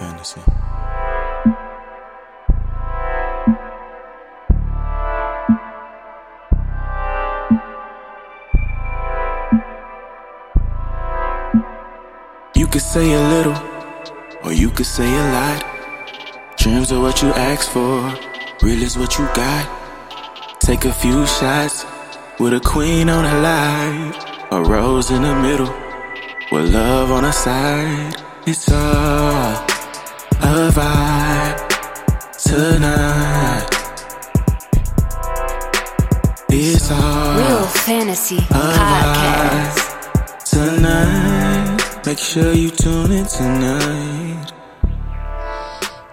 fantasy. You could say a little, or you could say a lot. Dreams are what you ask for, real is what you got. Take a few shots with a queen on a line, a rose in the middle, with love on the side. It's all a vibe tonight. It's all Real Fantasy Podcast. tonight. Make sure you tune in tonight.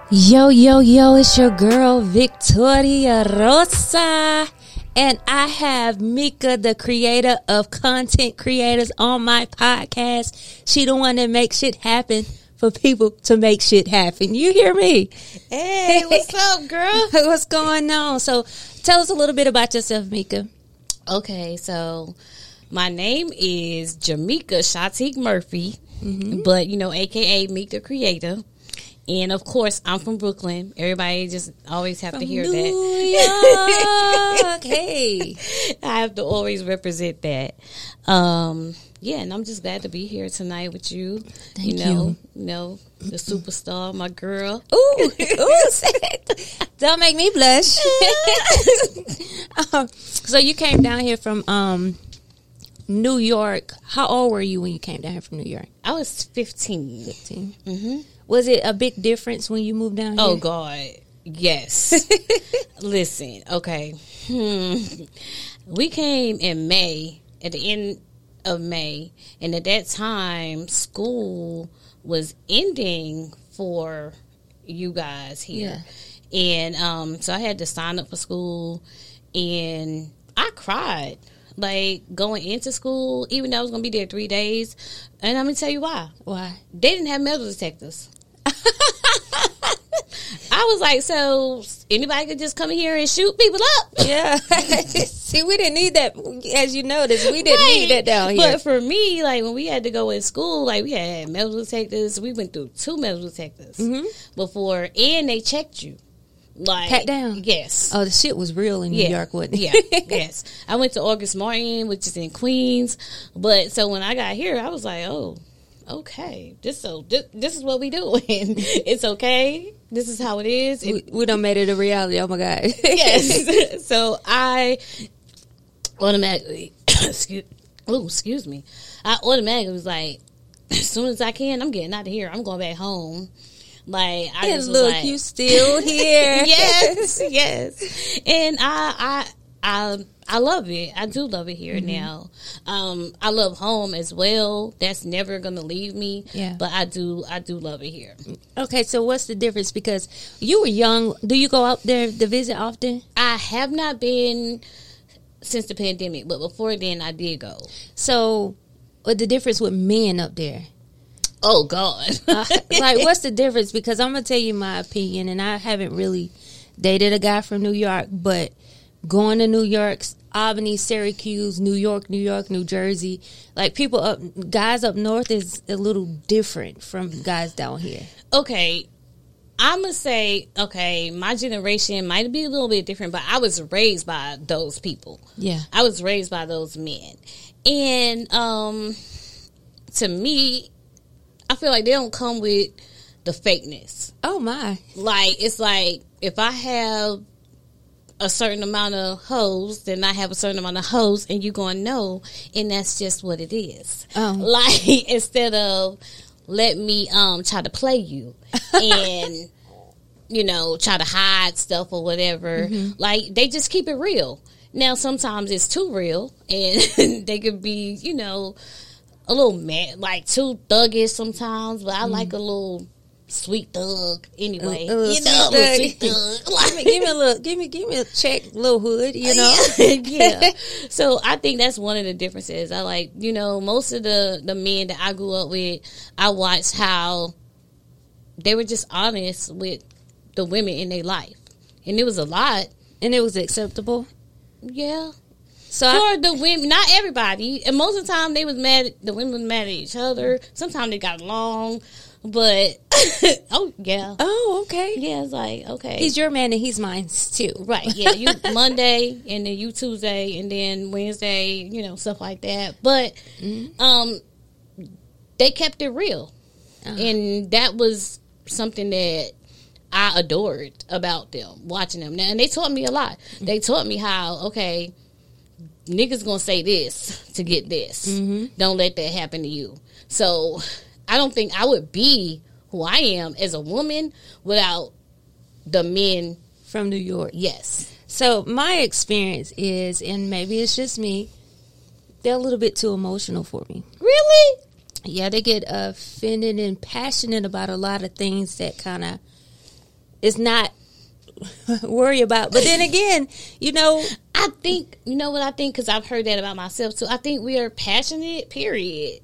Yo, yo, yo, it's your girl Victoria Rosa. And I have Mika, the creator of content creators on my podcast. She the one that makes shit happen for people to make shit happen. You hear me? Hey, what's up, girl? What's going on? So tell us a little bit about yourself, Mika. Okay, so my name is Jamika Shatek Murphy, but you know, aka Meek the Creator. And of course, I'm from Brooklyn. Everybody just always have to hear New that. York. hey. I have to always represent that. Um, yeah, and I'm just glad to be here tonight with you. Thank you know, you know, the superstar, my girl. Ooh, ooh, don't make me blush. Um, so you came down here from um, New York. How old were you when you came down here from New York? I was 15. 15. Mm-hmm. Was it a big difference when you moved down here? Oh God, yes. Listen, okay. Hmm. We came in May at the end of May, and at that time, school was ending for you guys here, and um, so I had to sign up for school, and I cried. Like going into school, even though I was gonna be there three days, and I'm gonna tell you why. Why? They didn't have metal detectors. I was like, so anybody could just come in here and shoot people up? Yeah. See, we didn't need that. As you noticed, we didn't need that down here. But for me, like when we had to go in school, like we had metal detectors. We went through two metal detectors mm-hmm. before, and they checked you. Like Pat down? Yes. oh, the shit was real in New Yeah. York, wasn't it? yeah, yes. I went to August Martin, which is in Queens. But so when I got here, I was like, oh, okay. This so this, this is what we doing. it's okay. This is how it is. We, we done made it a reality. Oh my God. yes. so I automatically excuse oh excuse me. I automatically was like, as soon as I can, I'm getting out of here. I'm going back home. Like I And just was look, like, you still here. yes, yes. And I, I, I, I love it. I do love it here Mm-hmm. now. Um, I love home as well. That's never gonna leave me. Yeah. But I do, I do love it here. Okay, so what's the difference? Because you were young. Do you go out there to visit often? I have not been since the pandemic, but before then, I did go. So, what the difference with men up there? Oh God. Uh, like, what's the difference? Because I'm gonna tell you my opinion, and I haven't really dated a guy from New York, but going to New York, Albany, Syracuse, New York, New York, New Jersey, like people up, guys up north is a little different from guys down here. okay. I'm gonna say, okay, my generation might be a little bit different, but I was raised by those people. Yeah. I was raised by those men. And um to me, I feel like they don't come with the fakeness. Oh my. Like it's like if I have a certain amount of hoes, then I have a certain amount of hoes and you're gonna know and that's just what it is. Oh. Like instead of let me um try to play you and you know, try to hide stuff or whatever. Like they just keep it real. Now sometimes it's too real and they could be, you know, a little mad, like too thuggish sometimes, but I like a little sweet thug anyway. A little you know, sweet a sweet thug. thug. give me, give me a little, give me, give me a check, little hood, you know. yeah. So I think that's one of the differences. I like, you know, most of the the men that I grew up with, I watched how they were just honest with the women in their life, and it was a lot. and it was acceptable. Yeah. So for I, the women, not everybody, and most of the time they was mad. The women was mad at each other. Sometimes they got along, but oh yeah, oh, okay. yeah. It's like okay, He's your man and he's mine too. right. Yeah, you Monday and then you Tuesday and then Wednesday. You know stuff like that. But mm-hmm. um, they kept it real, uh-huh. and that was something that I adored about them, watching them. Now, and they taught me a lot. Mm-hmm. They taught me how, okay, niggas gonna say this to get this. Mm-hmm. Don't let that happen to you. So I don't think I would be who I am as a woman without the men. From New York. Yes. So my experience is, and maybe it's just me, they're a little bit too emotional for me. Really? Yeah, they get offended and passionate about a lot of things that kind of is not worry about. But then again, you know, I think you know what I think because I've heard that about myself too. I think we are passionate. Period.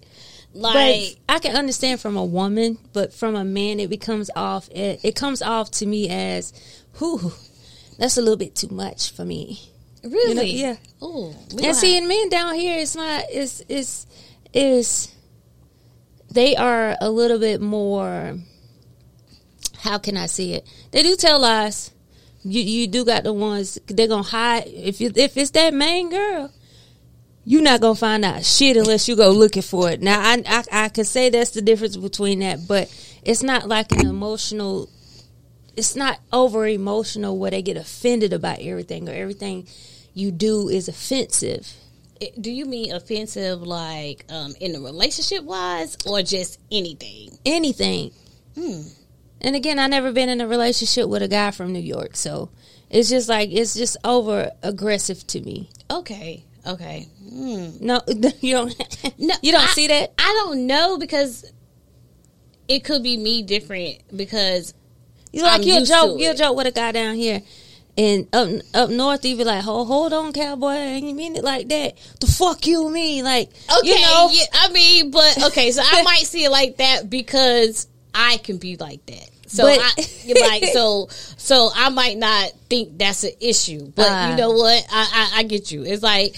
Like but I can understand from a woman, but from a man, it becomes off. It, it comes off to me as, whew, that's a little bit too much for me. really, You know, yeah. Oh, And see, in men down here, it's not. It's it's is. They are a little bit more. How can I see it? They do tell lies. You you do got the ones they're gonna hide. If you if it's that main girl, you're not gonna find out shit unless you go looking for it. Now I I, I could say that's the difference between that, but it's not like an emotional. It's not over emotional where they get offended about everything or everything you do is offensive. Do you mean offensive like um in a relationship wise or just anything? Anything. Hmm. And again, I never been in a relationship with a guy from New York, so it's just like it's just over aggressive to me. Okay, okay. Hmm. No, you don't. No, you don't I- see that. I don't know because it could be me different because You like I'm you'll used joke, you'll it. joke with a guy down here, and up up north, you be like, "Hold, hold on, cowboy, I ain't mean it like that." The fuck you mean, like okay, you know? yeah, I mean, but okay, so I might see it like that because I can be like that. So But- I you're like so so I might not think that's an issue, but Ah. you know what? I, I I get you. It's like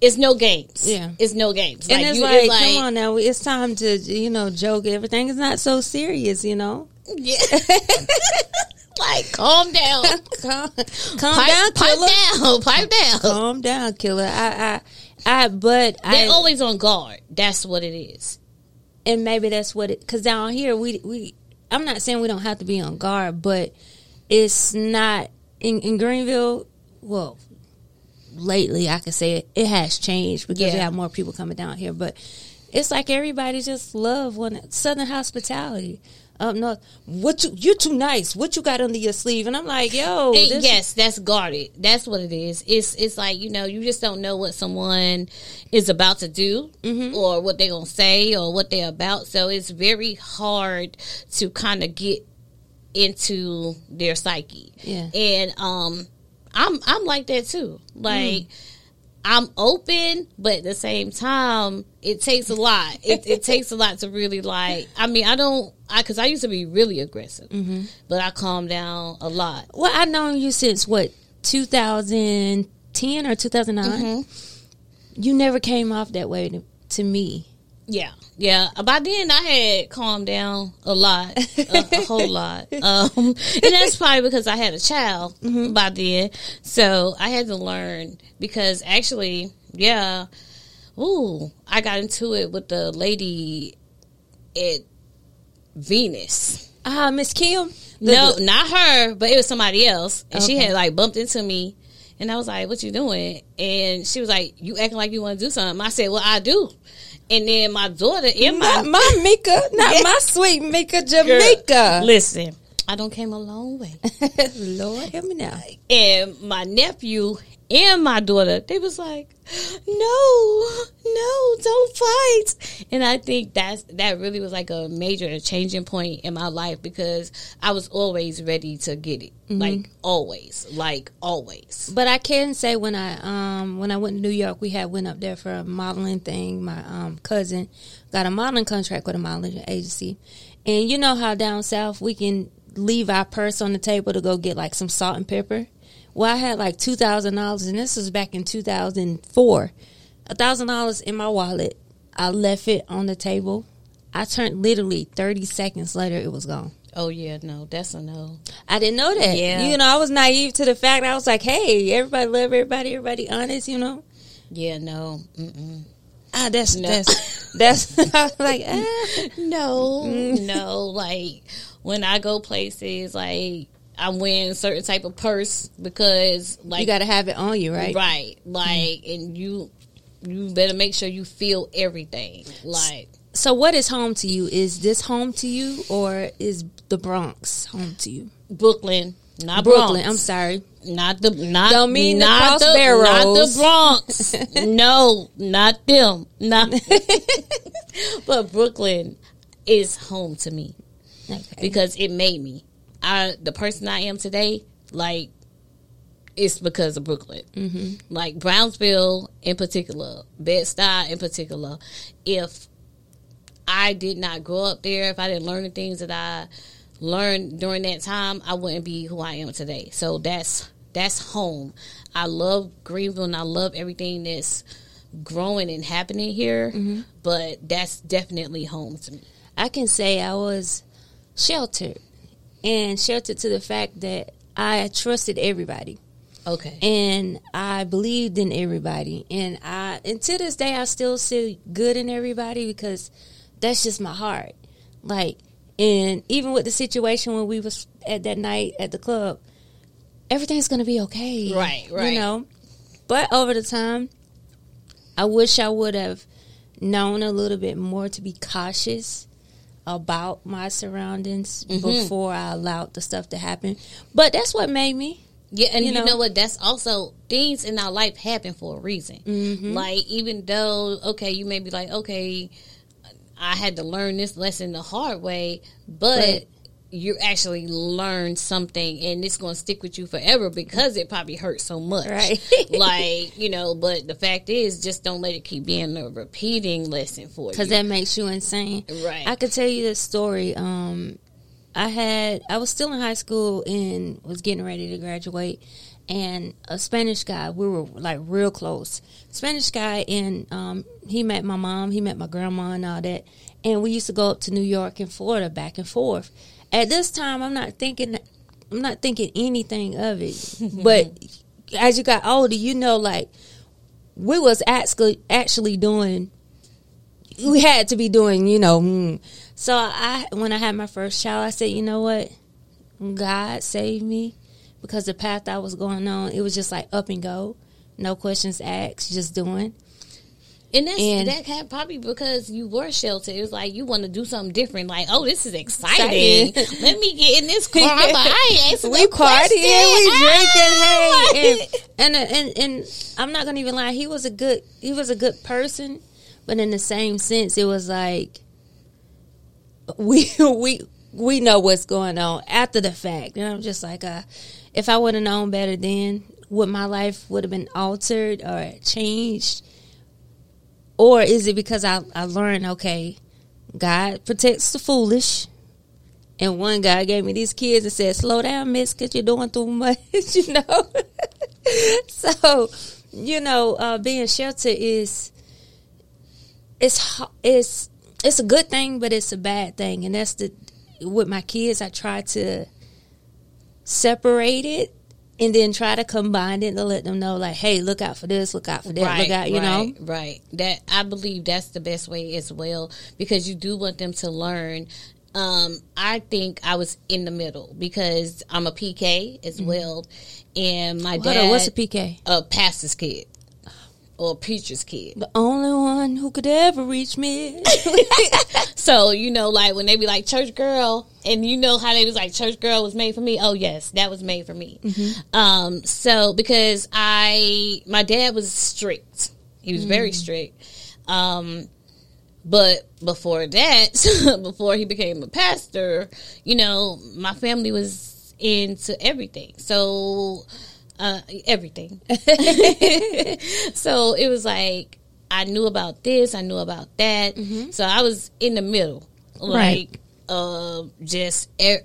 it's no games. Yeah. it's no games. And it's you, like, come on now, it's time to you know joke. Everything is not so serious, you know. yeah. like calm down, Calm, calm pipe, down, pipe killer. down, pipe down. Calm down, killer. I, I, I. But They're I, always on guard. That's what it is. and maybe that's what it. Because down here, we we. I'm not saying we don't have to be on guard, but it's not in in Greenville. Well, lately I could say it, it has changed because we have more people coming down here, but it's like everybody just love one Southern hospitality. Up north, what you you're too nice. What you got under your sleeve? And I'm like, yo, yes, that's guarded. That's what it is. It's it's like you know you just don't know what someone is about to do Mm-hmm. or what they're gonna say or what they're about. So it's very hard to kind of get into their psyche. Yeah. and um, I'm I'm like that too. Like. Mm. I'm open, but at the same time, it takes a lot. It, it takes a lot to really like. I mean, I don't, I because I used to be really aggressive, Mm-hmm. but I calmed down a lot. Well, I've known you since what 2010 or 2009. Mm-hmm. You never came off that way to, to me. Yeah, yeah. By then, I had calmed down a lot, a, a whole lot, um, and that's probably because I had a child by then. So I had to learn because actually, yeah. Ooh, I got into it with the lady at Venus. Ah, Miss Kim. The- no, the- not her, but it was somebody else, and she had like bumped into me, and I was like, "What you doing?" And she was like, "You acting like you want to do something." I said, "Well, I do." And then my daughter and my not my Mika, not my sweet Mika Jamaica. listen, I don't came a long way, Lord help me now. and my nephew and my daughter, they was like, "No, no, don't fight." And I think that's that really was like a major changing point in my life because I was always ready to get it, like always, like always. But I can say when I um when I went to New York, we had went up there for a modeling thing. My um cousin got a modeling contract with a modeling agency, and you know how down south we can leave our purse on the table to go get like some salt and pepper. Well, I had like two thousand dollars, and this was back in two thousand four. A thousand dollars in my wallet. I left it on the table. I turned literally thirty seconds later, it was gone. Oh yeah, no, that's a no. I didn't know that. Yeah. You know, I was naive to the fact. I was like, hey, everybody love everybody, everybody honest. You know. Yeah, no, Mm-mm. Ah, that's No. that's that's. I was like, ah. no, no. Like when I go places, like I'm wearing a certain type of purse because, like, you got to have it on you, right? right, like, and you you better make sure you feel everything. Like, So, what is home to you? Is this home to you, or is the Bronx home to you? Brooklyn, not Brooklyn. Bronx. I'm sorry. Not the not Don't mean not cross the, not the Bronx. no, not them. Not but Brooklyn is home to me Okay. because it made me. I the person I am today, like it's because of Brooklyn. Mm-hmm. Like Brownsville in particular, Bed Stuy in particular. If I did not grow up there, if I didn't learn the things that I learned during that time, I wouldn't be who I am today. So that's that's home. I love Greenville and I love everything that's growing and happening here, but that's definitely home to me. I can say I was sheltered, and sheltered to the fact that I trusted everybody, Okay. and I believed in everybody, and I and to this day I still see good in everybody because that's just my heart. Like, and even with the situation when we was at that night at the club, everything's gonna be okay, Right, right. You know, but over the time, I wish I would have known a little bit more to be cautious about my surroundings Mm-hmm. before I allowed the stuff to happen. But that's what made me. Yeah, and You you, know? know? what? That's also things in our life happen for a reason. Mm-hmm. Like even though, okay, you may be like, okay, I had to learn this lesson the hard way, but Right. You actually learn something, and it's going to stick with you forever because it probably hurt so much. Right. like you know, but the fact is, just don't let it keep being a repeating lesson for you. because that makes you insane. Right. I could tell you this story. Um, I had I was still in high school and was getting ready to graduate, and a Spanish guy. We were like real close. Spanish guy, and um, he met my mom. He met my grandma and all that. And we used to go up to New York and Florida back and forth. At this time, I'm not thinking. I'm not thinking anything of it. but as you got older, you know, like we was actually actually doing we had to be doing, you know. mm. So I, when I had my first child, I said, you know what, God saved me because the path I was going on, it was just like up and go, no questions asked, just doing. And that's And- that had probably because you were sheltered. It was like you want to do something different. Like, oh, this is exciting. Let me get in this car. I'm like, I ain't we partying, we drinking, hey, and, and and and I'm not gonna even lie. He was a good, he was a good person, but in the same sense, it was like we we we know what's going on after the fact, and I'm just like, uh, if I would have known better then, would my life would have been altered or changed, or is it because I I learned okay, God protects the foolish. And one guy gave me these kids and said, "Slow down, Miss, because you're doing too much." You know. so, you know, uh, being sheltered is it's it's it's a good thing, but it's a bad thing, and that's the with my kids. I try to separate it and then try to combine it to let them know, like, hey, look out for this, look out for that, look out, you know. right, right. That I believe that's the best way as well because you do want them to learn. Um, I think I was in the middle because I'm a PK as well, and my Mm-hmm. Hold dad, on, what's a PK? a pastor's kid or preacher's kid. The only one who could ever reach me. So you know, like when they be like church girl, and you know how they was like church girl was made for me. Oh yes, that was made for me. Um, so because I, my dad was strict. He was very strict. Um, but before that, before he became a pastor, you know, my family was into everything. So uh, everything. so it was like I knew about this, I knew about that. So I was in the middle, like uh, just e-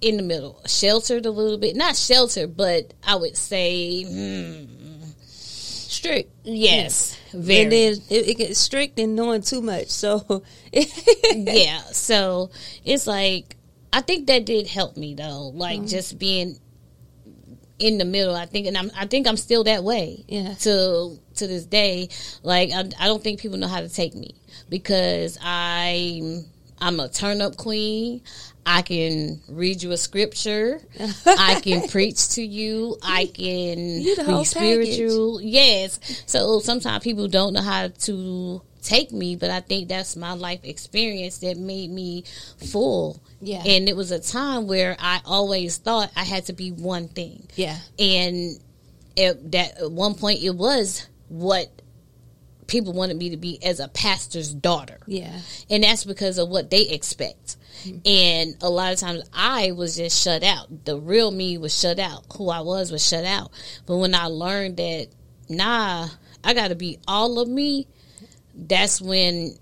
in the middle, sheltered a little bit, not sheltered, but I would say hmm, strict. yes, very. And then it, it gets strict and knowing too much. So yeah. So it's like I think that did help me though, like Mm-hmm. just being in the middle. I think, and I'm I think I'm still that way. Yeah. To to this day, like I, I don't think people know how to take me because I'm I'm a turn up queen. I can read you a scripture. I can preach to you. I can You the whole be spiritual. Yes. So sometimes people don't know how to take me, but I think that's my life experience that made me full. Yeah. And it was a time where I always thought I had to be one thing. yeah, And it, that at one point it was what people wanted me to be as a pastor's daughter yeah, and that's because of what they expect. Mm-hmm. And a lot of times I was just shut out. The real me was shut out. Who I was was shut out. But when I learned that, nah, I got to be all of me, that's when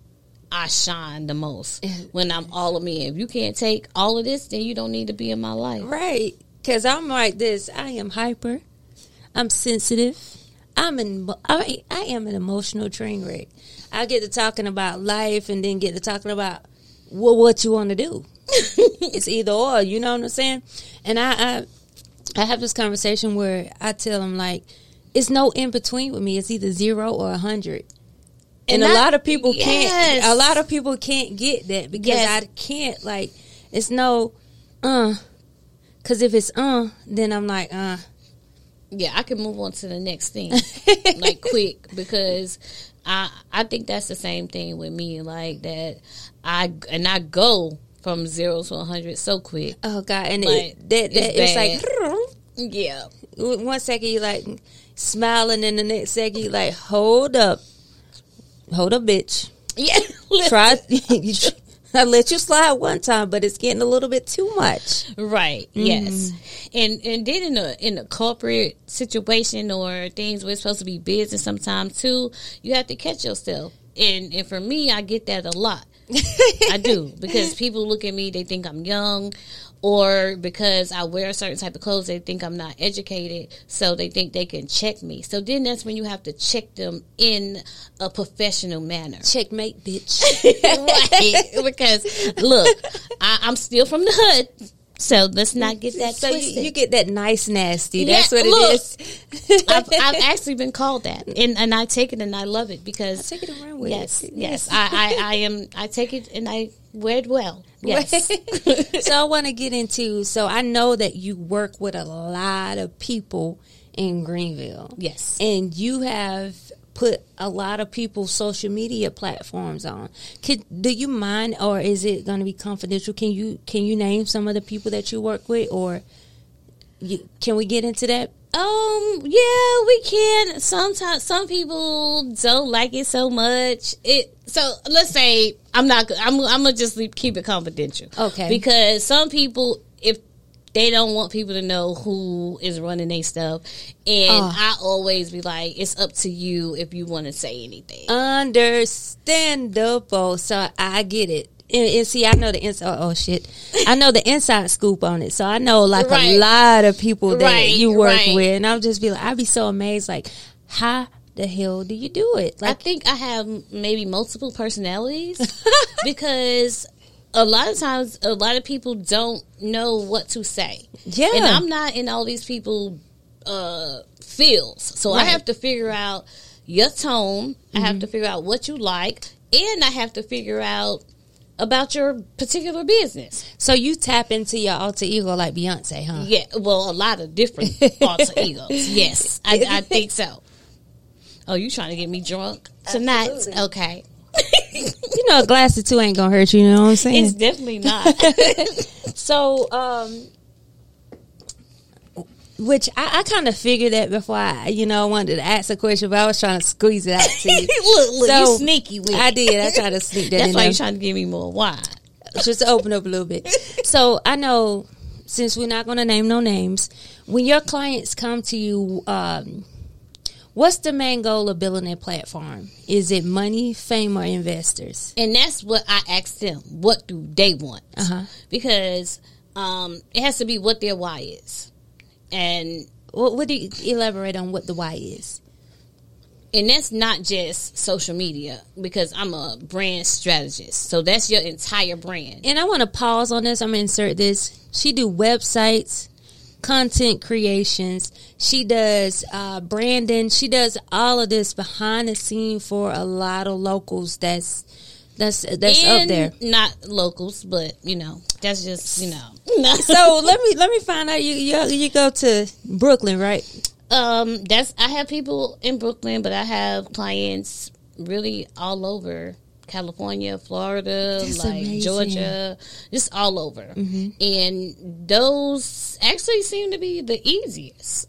I shine the most. when I'm all of me. If you can't take all of this, then you don't need to be in my life. right. Because I'm like this. I am hyper. I'm sensitive. I'm in. I, I am an emotional train wreck. I get to talking about life and then get to talking about well, what you want to do. it's either or. You know what I'm saying? And I, I, I have this conversation where I tell them like, it's no in between with me. It's either zero or a hundred. And, And a lot of people can't. A lot of people can't get that because Yes. I can't. Like, it's no, uh. Because if it's uh, then I'm like uh. yeah, I can move on to the next thing like quick because I I think that's the same thing with me like that I and I go from zero to a hundred so quick. Oh God! And Like, it, that, that it's it's, like Yeah, one second you like smiling, and the next second you like hold up, hold up, bitch. yeah. Try. I let you slide one time, but it's getting a little bit too much. Right. Mm. Yes. And and then in a in a corporate situation or things where it's supposed to be business sometimes too, you have to catch yourself. And and for me, I get that a lot. I do because people look at me, they think I'm young, or because I wear a certain type of clothes, they think I'm not educated, so they think they can check me. So then that's when you have to check them in a professional manner. Checkmate, bitch. right. Because look, I, I'm still from the hood, so let's not get that so you, you get that nice nasty. Yeah, That's what look. it is. I've, I've actually been called that, and and I take it and I love it because take it run with yes, it. yes, I, I I am I take it and I wear it well. Yes, so I want to get into. So I know that you work with a lot of people in Greenville. yes. and you have put a lot of people's social media platforms on. Could do you mind, or is it going to be confidential? Can you can you name some of the people that you work with, or you, can we get into that? Um, yeah, we can. Sometimes some people don't like it so much. It so let's say I'm not. I'm. I'm gonna just leave, keep it confidential. Okay. Because some people, if they don't want people to know who is running their stuff, and Oh. I always be like, it's up to you if you want to say anything. Understandable. So I get it. And, and see, I know the inside. Oh, shit, I know the inside scoop on it. So I know like Right. a lot of people that Right, you work right. with, and I'll just be like, I'd be so amazed. Like, how the hell do you do it? I Like, think I have maybe multiple personalities because a lot of times a lot of people don't know what to say. Yeah. And I'm not in all these people uh fields. So I have to figure out your tone. I have to figure out what you like and I have to figure out about your particular business. so you tap into your alter ego like Beyonce, huh? Yeah, well, a lot of different alter egos. Yes, I, I think so. Oh, you trying to get me drunk tonight? Absolutely. Okay. You know, a glass of two ain't gonna hurt you. You know what I'm saying? It's definitely not. So, um, which I, I kind of figured that before I, you know, wanted to ask a question, but I was trying to squeeze it out to you. look, look, So, you sneaky with I did. I tried to sneak that That's in why there. you're trying to give me more wine. just to open up a little bit. So I know, since we're not going to name no names, when your clients come to you, um, what's the main goal of building a platform? Is it money, fame, or investors? And that's what I asked them. What do they want? Uh-huh. Because Um, it has to be what their why is, and What would you elaborate on what the why is? and that's not just social media because I'm a brand strategist. So that's your entire brand. And I want to pause on this. I'm gonna insert this. She do websites, content creations. She does uh, branding. She does all of this behind the scene for a lot of locals. That's that's that's up there. Not locals, but you know, that's just you know. So let me let me find out. You you, you go to Brooklyn, right? Um, that's I have people in Brooklyn, but I have clients really all over California, Florida, That's like amazing. Georgia, just all over. And those actually seem to be the easiest.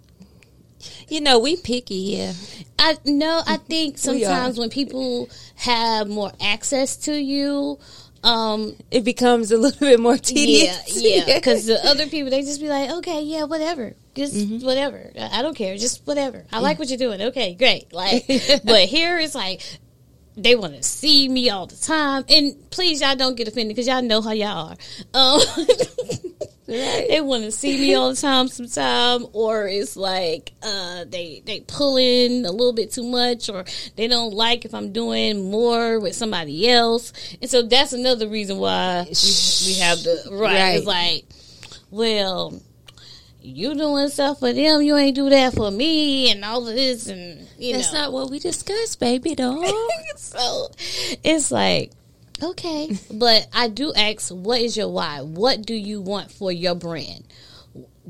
You know we picky here. I no, I think sometimes when people have more access to you, um, It becomes a little bit more tedious. yeah, because the other people they just be like, okay, yeah, whatever, just Mm-hmm. whatever. I don't care, just whatever. I like what you're doing. Okay, great. Like, but here it's like they want to see me all the time, and please, y'all don't get offended because y'all know how y'all are. Um, they want to see me all the time, sometime, or it's like uh, they they pull in a little bit too much, or they don't like if I'm doing more with somebody else, and so that's another reason why we, we have the right. Right. It's like, well, you doing stuff for them, you ain't do that for me, and all of this, and you That's know, not what we discussed, baby doll. so it's like okay. But i do ask what is your why? What do you want for your brand?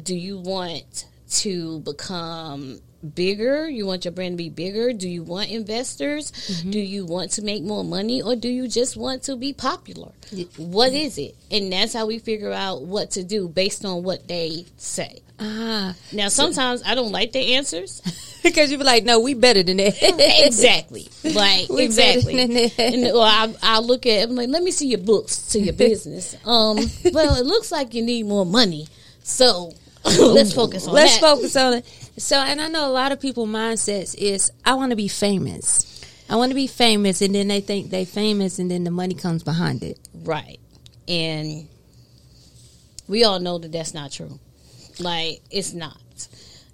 Do you want to become bigger you want your brand to be bigger do you want investors do you want to make more money or do you just want to be popular what is it and that's how we figure out what to do based on what they say ah, now sometimes i don't like their answers because you be like, no, we better than that. exactly. Like We exactly. And or I I look at I'm like, let me see your books to your business. Um, well, it looks like you need more money, so let's focus on Let's that. focus on it. So, and I know a lot of people mindsets is I want to be famous. I want to be famous, and then they think they famous, and then the money comes behind it. right, and we all know that that's not true. Like it's not.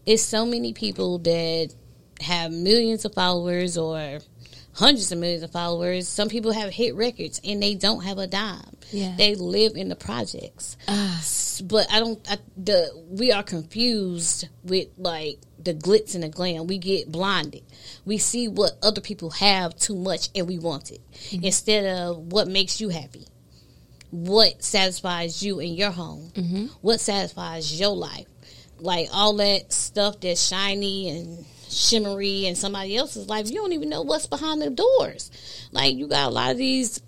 It's so many people that have millions of followers or hundreds of millions of followers. Some people have hit records and they don't have a dime. Yeah. They live in the projects. S- But I don't I, the we are confused with like the glitz and the glam. We get blinded. We see what other people have too much and we want it mm-hmm. instead of what makes you happy. What satisfies you in your home? Mm-hmm. What satisfies your life? Like all that stuff that's shiny and shimmery and somebody else's life, you don't even know what's behind the doors. Like you got a lot of these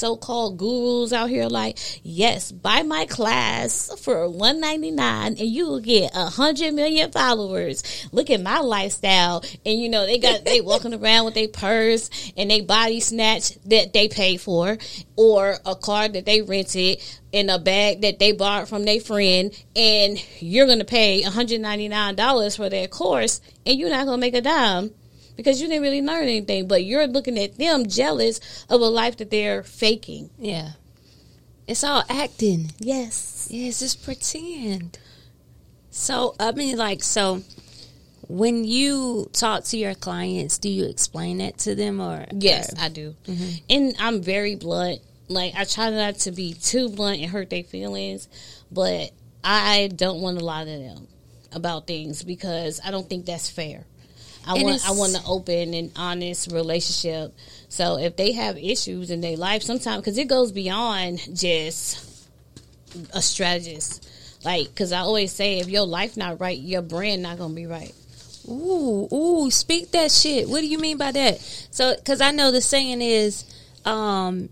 so-called gurus out here like yes buy my class for 199 and you will get a hundred million followers. Look at my lifestyle. And you know they got they walking around with their purse and they body snatch that they paid for or a car that they rented in a bag that they bought from their friend. And you're gonna pay $199 for their course and you're not gonna make a dime because you didn't really learn anything, but you're looking at them jealous of a life that they're faking. Yeah, it's all acting. Yes. Yeah, it's just pretend. So I mean, like, so when you talk to your clients, do you explain that to them, or Yes, or- I do. Mm-hmm. And I'm very blunt. Like, I try not to be too blunt and hurt their feelings, but I don't want to lie to them about things because I don't think that's fair. I And want I want an open and honest relationship. So if they have issues in their life, sometimes because it goes beyond just a strategist. Like, because I always say, if your life not right, your brand not gonna be right. Ooh, ooh, speak that shit. What do you mean by that? So, because I know the saying is, um,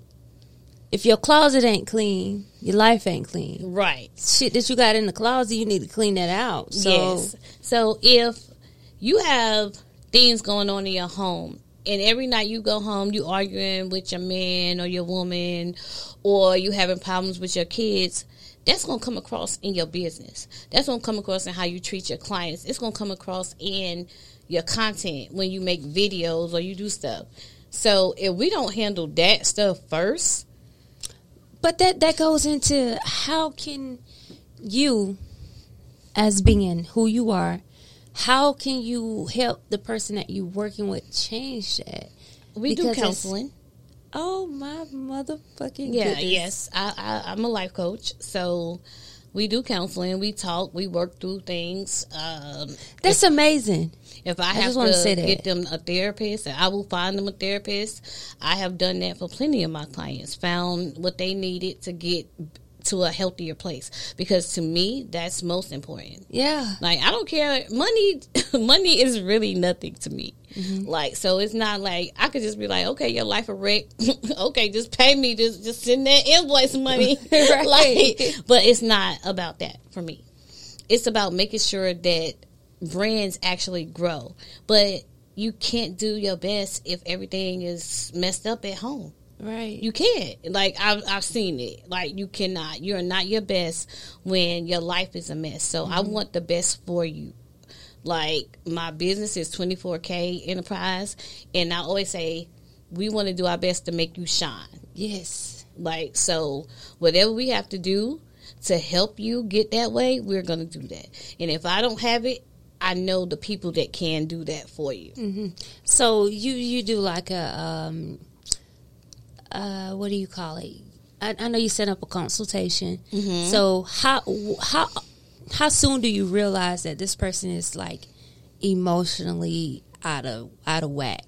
if your closet ain't clean, your life ain't clean. Right. Shit that you got in the closet, you need to clean that out. So, yes. So if you have things going on in your home, and every night you go home, you arguing with your man or your woman, or you having problems with your kids, that's gonna come across in your business. That's gonna come across in how you treat your clients. It's gonna come across in your content when you make videos or you do stuff. So if we don't handle that stuff first, but that that goes into how can you, as being who you are, how can you help the person that you're working with change that? We Because do counseling. Oh my motherfucking Yeah, goodness. yes. I, I I'm a life coach, so we do counseling. We talk. We work through things. Um, That's amazing. If I I have to say that. get them a therapist, I will find them a therapist. I have done that for plenty of my clients. Found what they needed to get to a healthier place because to me that's most important. Yeah. Like I don't care money money is really nothing to me. Mm-hmm. Like so it's not like I could just be like, Okay, your life a wreck. okay, just pay me, just just send that invoice money. Right. like but it's not about that for me. It's about making sure that brands actually grow. But you can't do your best if everything is messed up at home. Right. You can't. Like I've I've seen it. Like you cannot. You're not your best when your life is a mess. So I want the best for you. Like my business is 24k enterprise, and I always say we want to do our best to make you shine. yes. Like so, whatever we have to do to help you get that way, we're gonna do that. And if I don't have it, I know the people that can do that for you. Mm-hmm. So you you do like a um uh what do you call it? I, I know you set up a consultation. So how how how soon do you realize that this person is like emotionally out of out of whack?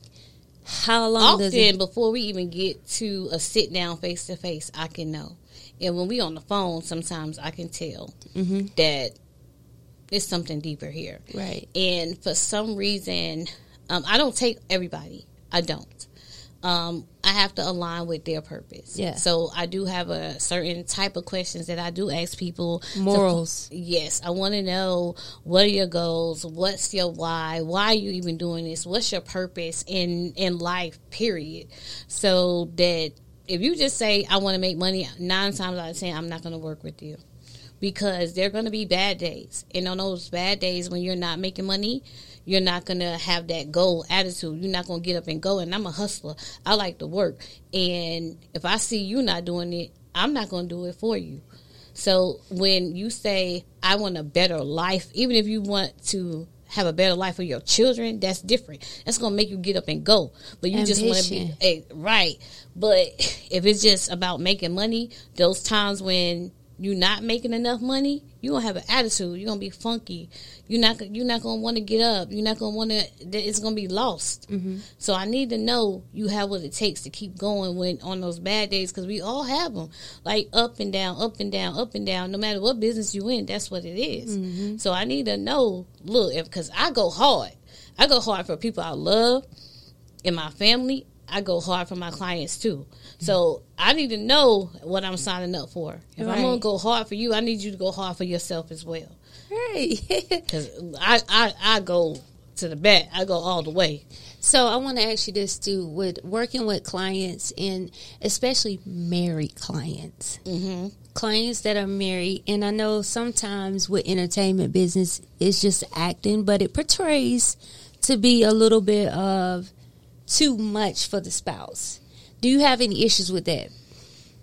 How long does often it? before we even get to a sit down face to face, I can know. And when we on the phone, sometimes I can tell Mm-hmm. that it's something deeper here. Right. And for some reason, um, I don't take everybody. I don't. Um, I have to align with their purpose. Yeah. So I do have a certain type of questions that I do ask people. to- Morals. yes, I want to know what are your goals, what's your why, why are you even doing this, what's your purpose in in life, period. So that if you just say I want to make money, nine times out of ten, I'm not going to work with you because there are going to be bad days, and on those bad days when you're not making money. You're not gonna have that goal attitude. You're not gonna get up and go. And I'm a hustler. I like to work. And if I see you not doing it, I'm not gonna do it for you. So when you say I want a better life, even if you want to have a better life for your children, that's different. That's gonna make you get up and go. But you just want to be Ambition. eh, right. But if it's just about making money, those times when you're not making enough money, you gonna have an attitude. You're gonna be funky. You're not. You're not gonna want to get up. You're not gonna want to. It's gonna be lost. Mm-hmm. So I need to know you have what it takes to keep going when on those bad days because we all have them, like up and down, up and down, up and down. No matter what business you in, that's what it is. Mm-hmm. So I need to know. Look, because I go hard, I go hard for people I love in my family. I go hard for my clients too. So I need to know what I'm signing up for. If I'm gonna go hard for you, I need you to go hard for yourself as well. Right. Because I, I I go to the bat. I go all the way. So I want to ask you this too: with working with clients and especially married clients, mm-hmm. clients that are married, and I know sometimes with entertainment business, it's just acting, but it portrays to be a little bit of too much for the spouse. Do you have any issues with that?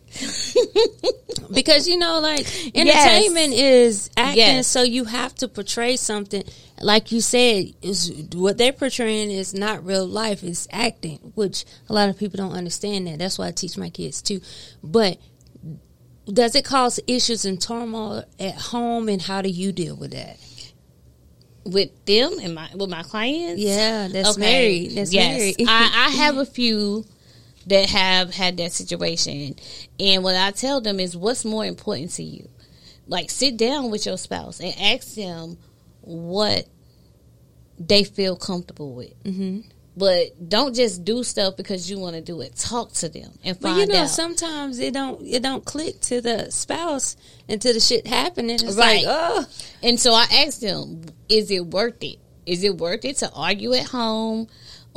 because you know, like entertainment is acting, Yes. so you have to portray something. Like you said, is what they're portraying is not real life; it's acting, which a lot of people don't understand. That that's why I teach my kids too. But does it cause issues and turmoil at home, and how do you deal with that? with them and my with my clients. Yeah, that's married. That's yes, married. I, I have a few that have had that situation, and what I tell them is, what's more important to you? Like, sit down with your spouse and ask them what they feel comfortable with. Mm-hmm. But don't just do stuff because you want to do it. Talk to them and find you know, out. sometimes it don't it don't click to the spouse until the shit happening. It's Right. like, oh, And so I asked them, is it worth it? Is it worth it to argue at home?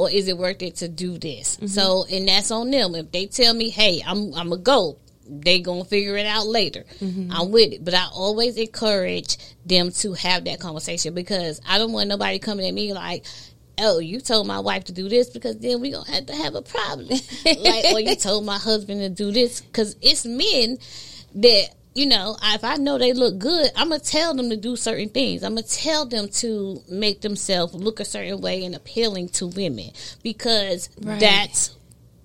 Or is it worth it to do this? Mm-hmm. So, and that's on them. If they tell me, hey, I'm, I'm a go, they gonna figure it out later. Mm-hmm. I'm with it. But I always encourage them to have that conversation because I don't want nobody coming at me like, oh, you told my wife to do this because then we gonna have to have a problem. like, or you told my husband to do this because it's men that you know. If I know they look good, I'm gonna tell them to do certain things. I'm gonna tell them to make themselves look a certain way and appealing to women because Right. that's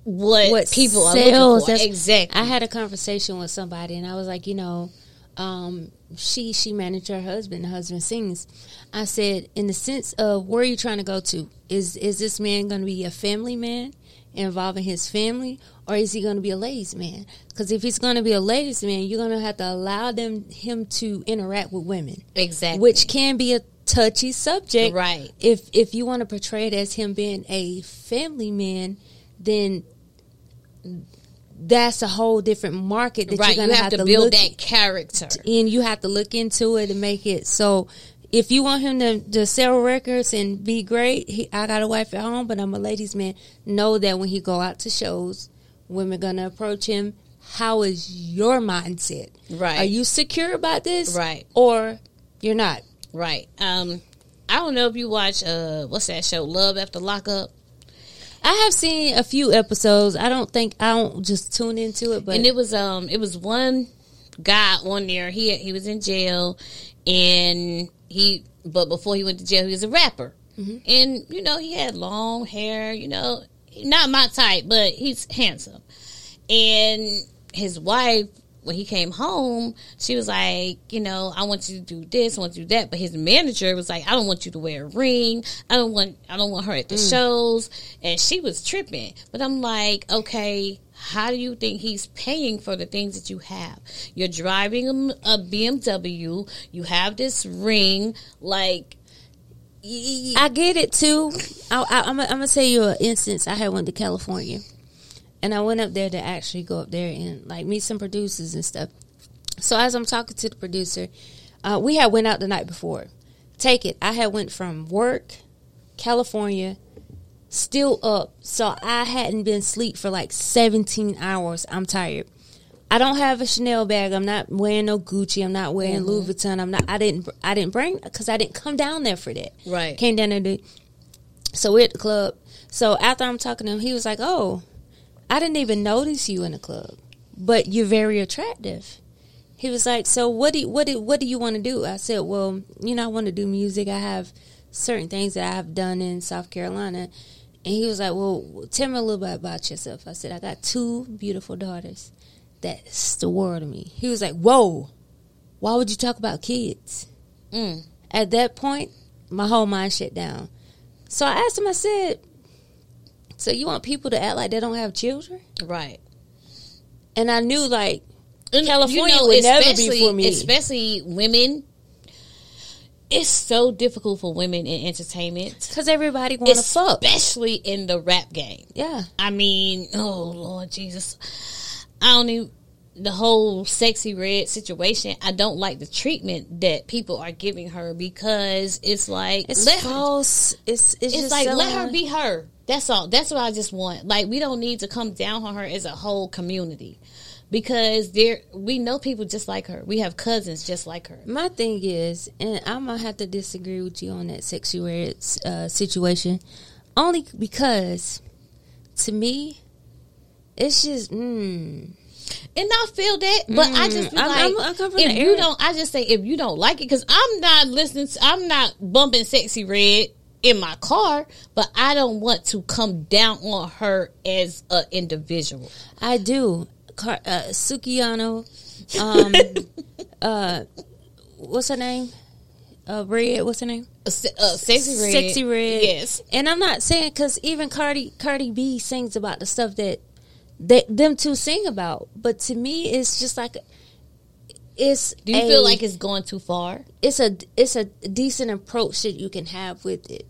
what, what people are sells. looking for. That's- Exactly. I had a conversation with somebody, and I was like, you know, um, she she managed her husband. The husband sings. I said, in the sense of where are you trying to go to? Is is this man going to be a family man involving his family, or is he going to be a ladies man? Because if he's going to be a ladies man, you're going to have to allow them him to interact with women, exactly. which can be a touchy subject, Right. If if you want to portray it as him being a family man, then that's a whole different market that right. you're You gonna have, to to build that character. and you have to look into it and make it so. If you want him to, to sell records and be great, he, I got a wife at home, but I'm a ladies' man. Know that when he go out to shows, women gonna approach him. How is your mindset? Right. Are you secure about this? Right. Or you're not? Right. Um, I don't know if you watch uh, what's that show, Love After Lockup. I have seen a few episodes. I don't think I don't just tune into it, but and it was um it was one guy on there he he was in jail and he but before he went to jail he was a rapper. Mm-hmm. And you know he had long hair you know not my type but he's handsome. And his wife when he came home she was like you know i want you to do this i want you to do that but his manager was like i don't want you to wear a ring i don't want i don't want her at the mm. shows and she was tripping but i'm like okay how do you think he's paying for the things that you have? You're driving a, a BMW. You have this ring. Like, I get it too. I, I'm gonna tell you an instance. I had went to California, and I went up there to actually go up there and like meet some producers and stuff. So as I'm talking to the producer, uh, we had went out the night before. Take it. I had went from work, California, still up. So I hadn't been asleep for like 17 hours. I'm tired. I don't have a Chanel bag. I'm not wearing no Gucci. I'm not wearing Louis Vuitton. I'm not. I didn't. I didn't bring because I didn't come down there for that. Right. Came down there to. So we're at the club. So after I'm talking to him, he was like, "Oh, I didn't even notice you in the club, but you're very attractive." He was like, "So what do you, what do, what do you want to do?" I said, "Well, you know, I want to do music. I have certain things that I have done in South Carolina." And he was like, "Well, tell me a little bit about yourself." I said, "I got two beautiful daughters. That's the world to me." He was like, "Whoa, why would you talk about kids?" mm, At that point, my whole mind shut down. So I asked him. I said, "So you want people to act like they don't have children?" right. And I knew like And, California would never be for me. Especially women. It's so difficult for women in entertainment, because everybody wants to fuck. especially in the rap game. Yeah, I mean, oh Lord Jesus, I don't even the whole sexy red situation. I don't like the treatment that people are giving her because it's like it's let her, false. It's it's, it's just like let her be her. That's all. That's what I just want. Like we don't need to come down on her as a whole community because there we know people just like her. We have cousins just like her. My thing is, and I'm gonna have to disagree with you on that sexy red uh, situation, only because to me, it's just mm, And I feel that, but I just feel I'm- like I'm- I from if you don't, I just say if you don't like it, because I'm not listening. To, I'm not bumping sexy red in my car, but I don't want to come down on her as an individual. I do. Car- uh, Sukihana, um, uh, what's her name? Uh, Red, what's her name? Uh, se- uh, sexy red, Sexy Red. yes, And I'm not saying because even Cardi Cardi B sings about the stuff that that them two sing about, but to me, it's just like it's. Do you a- feel like it's going too far? it's a it's a decent approach that you can have with it?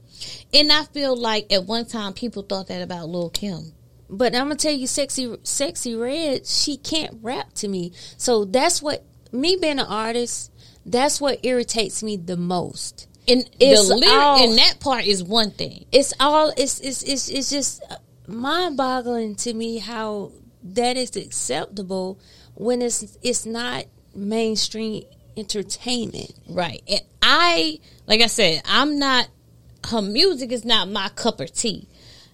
And I feel like at one time people thought that about Lil Kim. But I'm gonna tell you, sexy, sexy red, she can't rap to me. So that's what me being an artist. That's what irritates me the most. And It's the lyric all- in that part is one thing. It's all. It's it's it's, it's just mind boggling to me how that is acceptable when it's it's not mainstream entertainment. Right. And I, like I said, I'm not her music is not my cup of tea.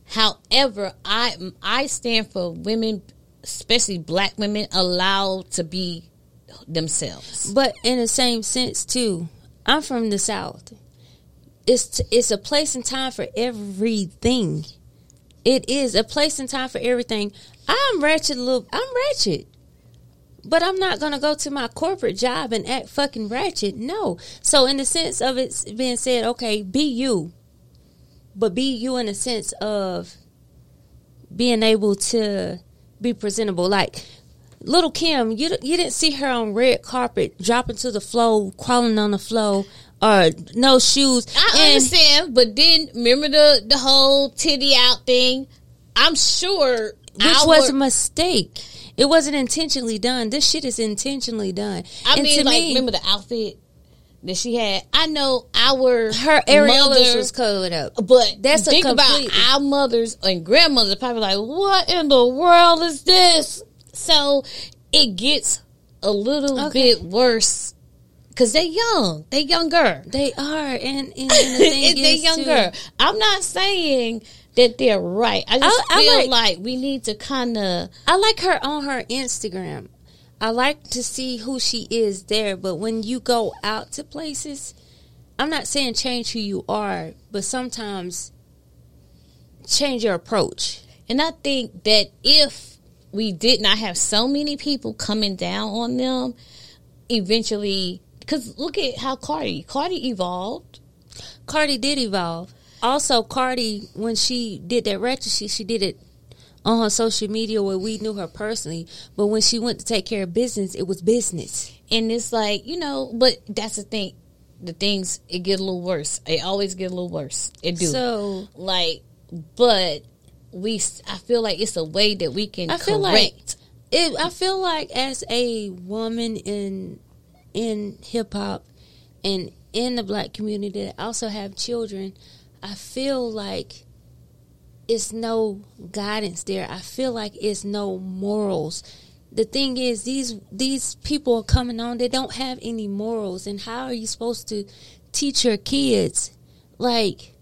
However, I I stand for women, especially black women, allowed to be themselves. But in the same sense too, I'm from the South. It's it's a place and time for everything. It is a place and time for everything. I'm ratchet, little. I'm ratchet, but I'm not gonna go to my corporate job and act fucking ratchet. No. So in the sense of it being said, okay, be you, but be you in a sense of being able to be presentable. Like Lil Kim, you you didn't see her on red carpet dropping to the floor, crawling on the floor, or no shoes. I And- understand, but then remember the the whole titty out thing. I'm sure which our- was a mistake. It wasn't intentionally done. This shit is intentionally done. I And mean, like me, remember the outfit that she had. I know our her areolas was covered up. But That's a think about our mothers and grandmothers probably like, "What in the world is this?" So it gets a little Okay. bit worse because they're young, they younger, They are, and, and, and the thing they're younger. too, I'm not saying that they're right. I just I- I feel like- like, we need to kind of I like her on her Instagram. I like to see who she is there, but when you go out to places, I'm not saying change who you are, but sometimes change your approach. And I think that if we did not have so many people coming down on them, eventually, because look at how Cardi, Cardi evolved. Cardi did evolve. Also, Cardi, when she did that ratchet shit, she did it on her social media where we knew her personally. But when she went to take care of business, it was business. And it's like, you know, but that's the thing. The things, it get a little worse. It always get a little worse. It do. So like, but we, I feel like it's a way that we can I feel correct. like it. I feel like as a woman in in hip hop and in the black community that also have children, I feel like it's no guidance there. I feel like it's no morals. The thing is, these these people are coming on. They don't have any morals, and how are you supposed to teach your kids? Like,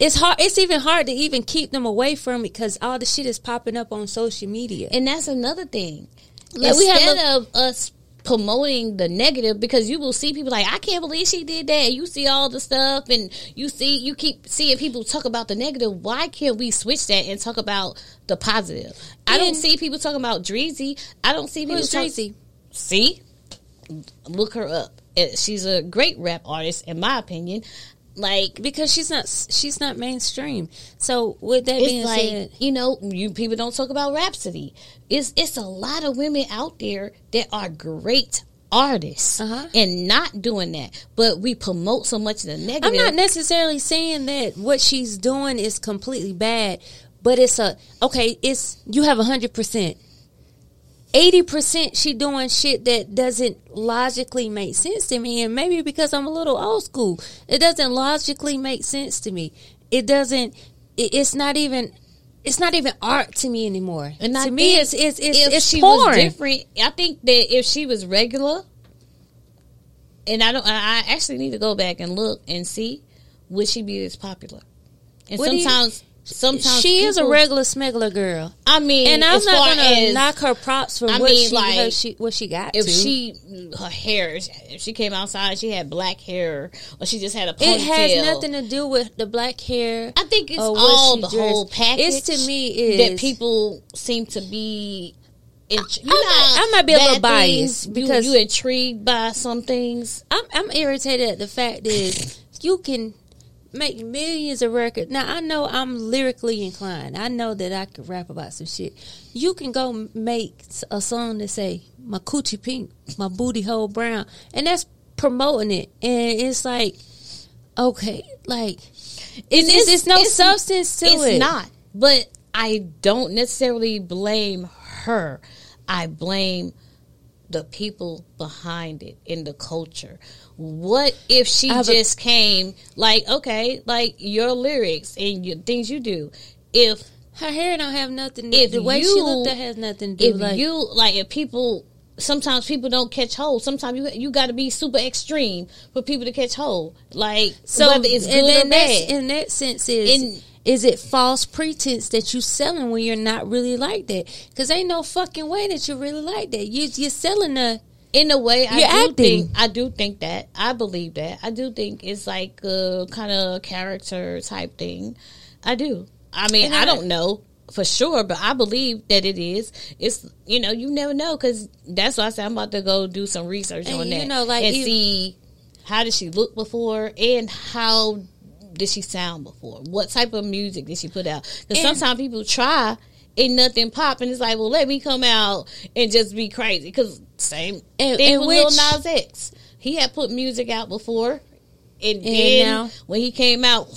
it's hard. It's even hard to even keep them away from it because all the shit is popping up on social media. And that's another thing. Like, we have Instead a- of us promoting the negative, because you will see people like, I can't believe she did that. You see all the stuff, and you see, you keep seeing people talk about the negative. Why can't we switch that and talk about the positive? I don't see people talking about Dreezy. I don't see people Who's talk- Tracy? See, look her up. She's a great rap artist, in my opinion. Like Because she's not she's not mainstream. So with that being like said, you know you people don't talk about Rapsody it's it's a lot of women out there that are great artists Uh-huh. and not doing that but we promote so much of the negative I'm not necessarily saying that what she's doing is completely bad, but it's a okay. It's you have a hundred percent. Eighty percent she doing shit that doesn't logically make sense to me, and maybe because I'm a little old school, it doesn't logically make sense to me. It doesn't. It, it's not even. It's not even art to me anymore. and to me, it's it's it's, if it's she porn. was different i think that if she was regular and i don't i actually need to go back and look and see would she be as popular and What sometimes sometimes She is a regular smuggler girl. i mean And I'm not gonna as- knock her props for I what mean, she, like, her, she what she got. if to. she her hair if she came outside she had black hair or she just had a ponytail it has nothing to do with the black hair. i think it's all the dressed. whole package It's to me is that people seem to be in, you I might- I might be a little biased you- because- you, intrigued by some things. I'm I'm irritated at the fact is you can make millions of records. Now I know I'm lyrically inclined. I know that I can rap about some shit. You can go make a song that say my coochie pink, my booty hole brown, and that's promoting it. And it's like, okay, like it's it's, it's no substance to it. it's not. But I don't necessarily blame her. I blame the people behind it in the culture. What if she have a- just came like okay, like your lyrics and your things you do. If Her hair don't have nothing. To, If the way she looked, that has nothing to do. if like, you like if people sometimes people don't catch hold. Sometimes you you got to be super extreme for people to catch hold. Like So whether it's and good then or bad. in that sense is In- is it false pretense that you're selling when you're not really like that? Because ain't no fucking way that you're really like that. You you're selling a in a way, I You're do acting. think I do think that I believe that I do think it's like a kind of character type thing. I do. I mean, I, I- don't know for sure, but I believe that it is. It's you know you never know because that's why I said I'm about to go do some research And on you that know, like, and you- see how did she look before and how did she sound before? What type of music did she put out? Because sometimes people try. And nothing pop, and it's like, well, let me come out and just be crazy. Because same And- thing and with Lil Nas X. He had put music out before, and, And then now? when he came out,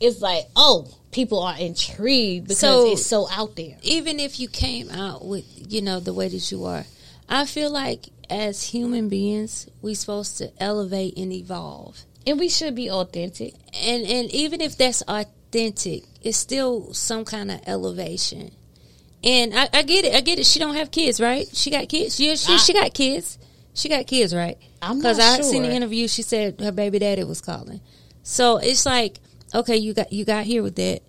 it's like, oh, people are intrigued because So- it's so out there. even if you came out with you know the way that you are, I feel like as human beings we're supposed to elevate and evolve. And we should be authentic. and and even if that's authentic, it's still some kind of elevation. And I, I get it. I get it. She don't have kids, right? She got kids. Yeah, she, I- she got kids. She got kids, right? I'm Because I seen the interview. She said her baby daddy was calling. So it's like, okay, you got you got here with that.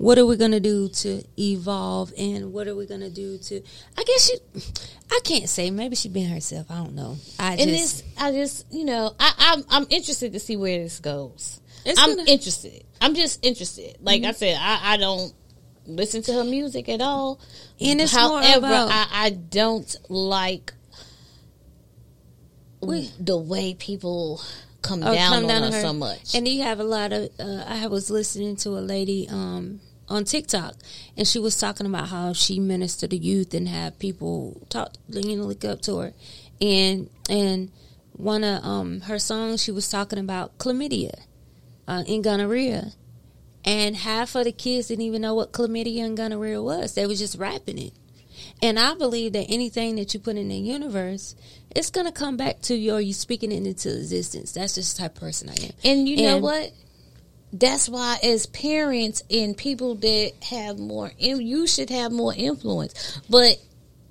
What are we gonna do to evolve, and what are we gonna do to? I guess she. I can't say. Maybe she been herself. I don't know. I And just. this, I just, you know, I, I'm, I'm interested to see where this goes. I'm gonna- Mm-hmm. interested. I'm just interested. Like I said, I, I don't listen to her music at all. And it's more However, about- I, I don't like We- the way people come Oh, down come on down her, on her. so much. And you have a lot of. Uh, I was listening to a lady um, on TikTok, and she was talking about how she ministered to youth and have people talk, you know, look up to her, and and one of um, her songs she was talking about chlamydia, uh, and gonorrhea, and half of the kids didn't even know what chlamydia and gonorrhea was. They was just rapping it. And I believe that anything that you put in the universe, it's gonna come back to you or you speaking it into existence. That's just the type of person I am. And you know what? That's why, as parents and people that have more, you should have more influence. But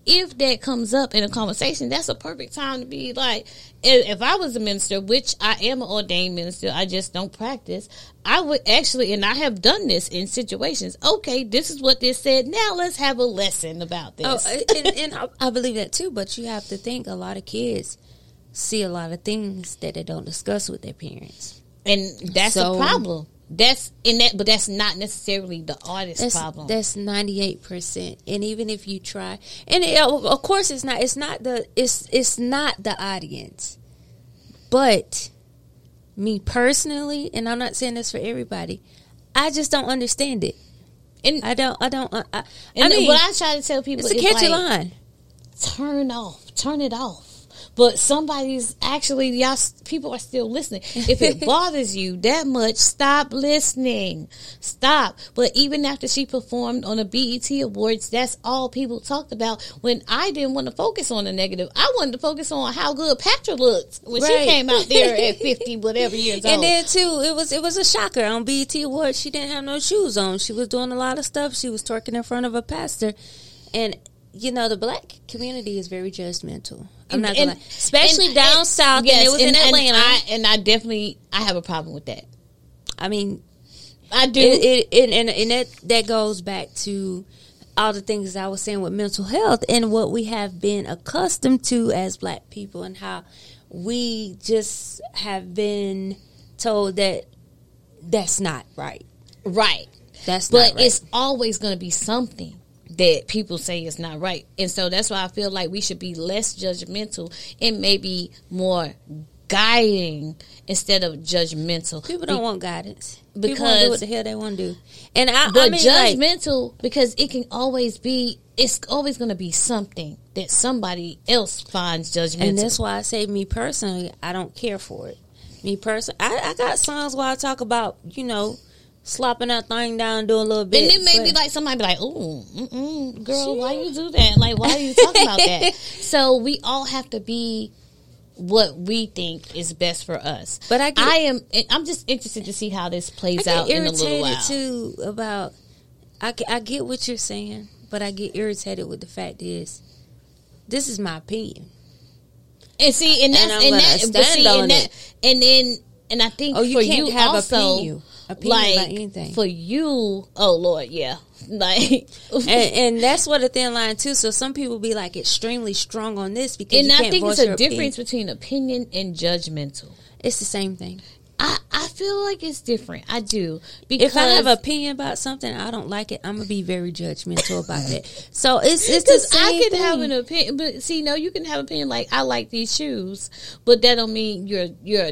if that comes up in a conversation, that's a perfect time to be like, if, if I was a minister, which I am an ordained minister, I just don't practice. I would actually, and I have done this in situations. Okay, this is what this said. Now let's have a lesson about oh, this. Oh, and, and I believe that too. But you have to think a lot of kids see a lot of things that they don't discuss with their parents. And that's So- a problem. That's in that, but that's not necessarily the artist's That's problem. that's ninety eight percent. And even if you try, and it, of course it's not. It's not the. It's it's not the audience, but me personally, and I'm not saying this for everybody. I just don't understand it. and I don't. I don't. I, I, mean, what I try to tell people it's a catchy like, line. turn off, turn it off. But somebody's actually y'all people are still listening. If it bothers you that much, stop listening. Stop. But even after she performed on the BET Awards, that's all people talked about. When I didn't want to focus on the negative, I wanted to focus on how good Patra looked when Right. she came out there at fifty whatever years old. And then too, it was it was a shocker on BET Awards. She didn't have no shoes on. She was doing a lot of stuff. She was twerking in front of a pastor, and you know the black community is very judgmental. I'm not gonna, especially and- down and- south. yes, and it was in and- and Atlanta. I, and I definitely I have a problem with that. I mean, I do. it, it, and, and that that goes back to all the things I was saying with mental health and what we have been accustomed to as black people and how we just have been told that that's not right. right. That's but not right. it's always going to be something that people say is not right and so that's why i feel like we should be less judgmental and maybe more guiding instead of judgmental People don't want guidance because do what the hell they want to do. And I, but I mean, like, judgmental because it can always be it's always going to be something that somebody else finds judgmental and that's why I say, me personally, I don't care for it. Me personally, I, I got songs where I talk about, you know, slopping that thing down, doing a little bit. and then maybe but- like somebody be like, "Oh, mm-mm, girl, why you do that? Like, why are you talking about that?" So we all have to be what we think is best for us. But I get- I am. I'm just interested to see how this plays out in a little while. too about. I, I get what you're saying, but I get irritated with the fact is this is my opinion. And see, and And that's I'm and, that, stand see, on and that, it. and then and I think Oh, you for can't you have also, opinion. Opinion like about anything. for you, oh Lord, yeah, like, and, and that's what a thin line too. So some people be like extremely strong on this because and I think it's a difference opinion. between opinion and judgmental. It's the same thing. I, I feel like it's different. I do because If I have an opinion about something, I don't like it. I'm gonna be very judgmental about it. So it's it's the same I can thing. have an opinion, but see, no, you can have an opinion like I like these shoes, but that don't mean you're you're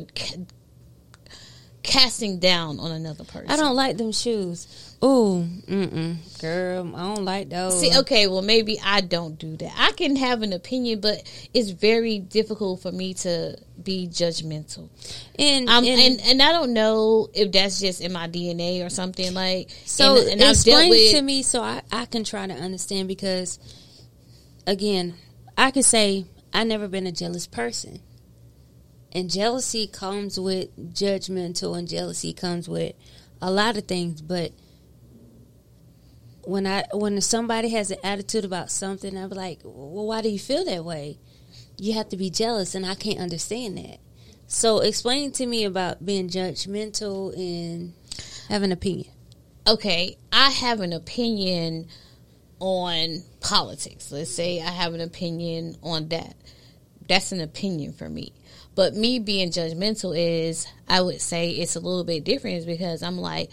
casting down on another person. I don't like them shoes. Ooh, mm-mm, girl, I don't like those. see. Okay, well, maybe I don't do that. I can have an opinion, but it's very difficult for me to be judgmental. and, Um, and, and and I don't know if that's just in my DNA or something like. so and, and explain with to me so I, I can try to understand because, again, I could say I've never been a jealous person, and jealousy comes with judgmental, and jealousy comes with a lot of things, but. When I when somebody has an attitude about something, I'm like, well, why do you feel that way? You have to be jealous, and I can't understand that. So, explain to me about being judgmental and having an opinion. okay, I have an opinion on politics. Let's say I have an opinion on that. That's an opinion for me. But me being judgmental is, I would say it's a little bit different because I'm like,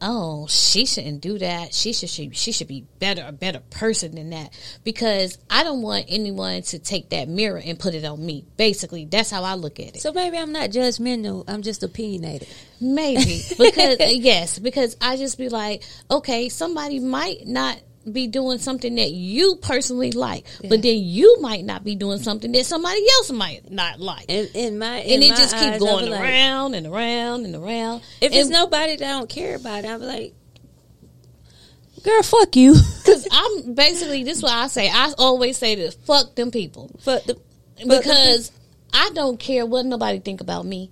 oh, she shouldn't do that. She should she, she should be better, a better person than that. Because I don't want anyone to take that mirror and put it on me. Basically, that's how I look at it. So maybe I'm not judgmental. I'm just opinionated. Maybe because uh, yes, because I just be like, okay, somebody might not be doing something that you personally like, but then you might not be doing something that somebody else might not like, In, in my and it my just keeps going like, around and around and around. If and, it's nobody that I don't care about, I'm like, girl, fuck you. because I'm basically this is what I say. I always say this: fuck them people, But the because I don't care what nobody think about me.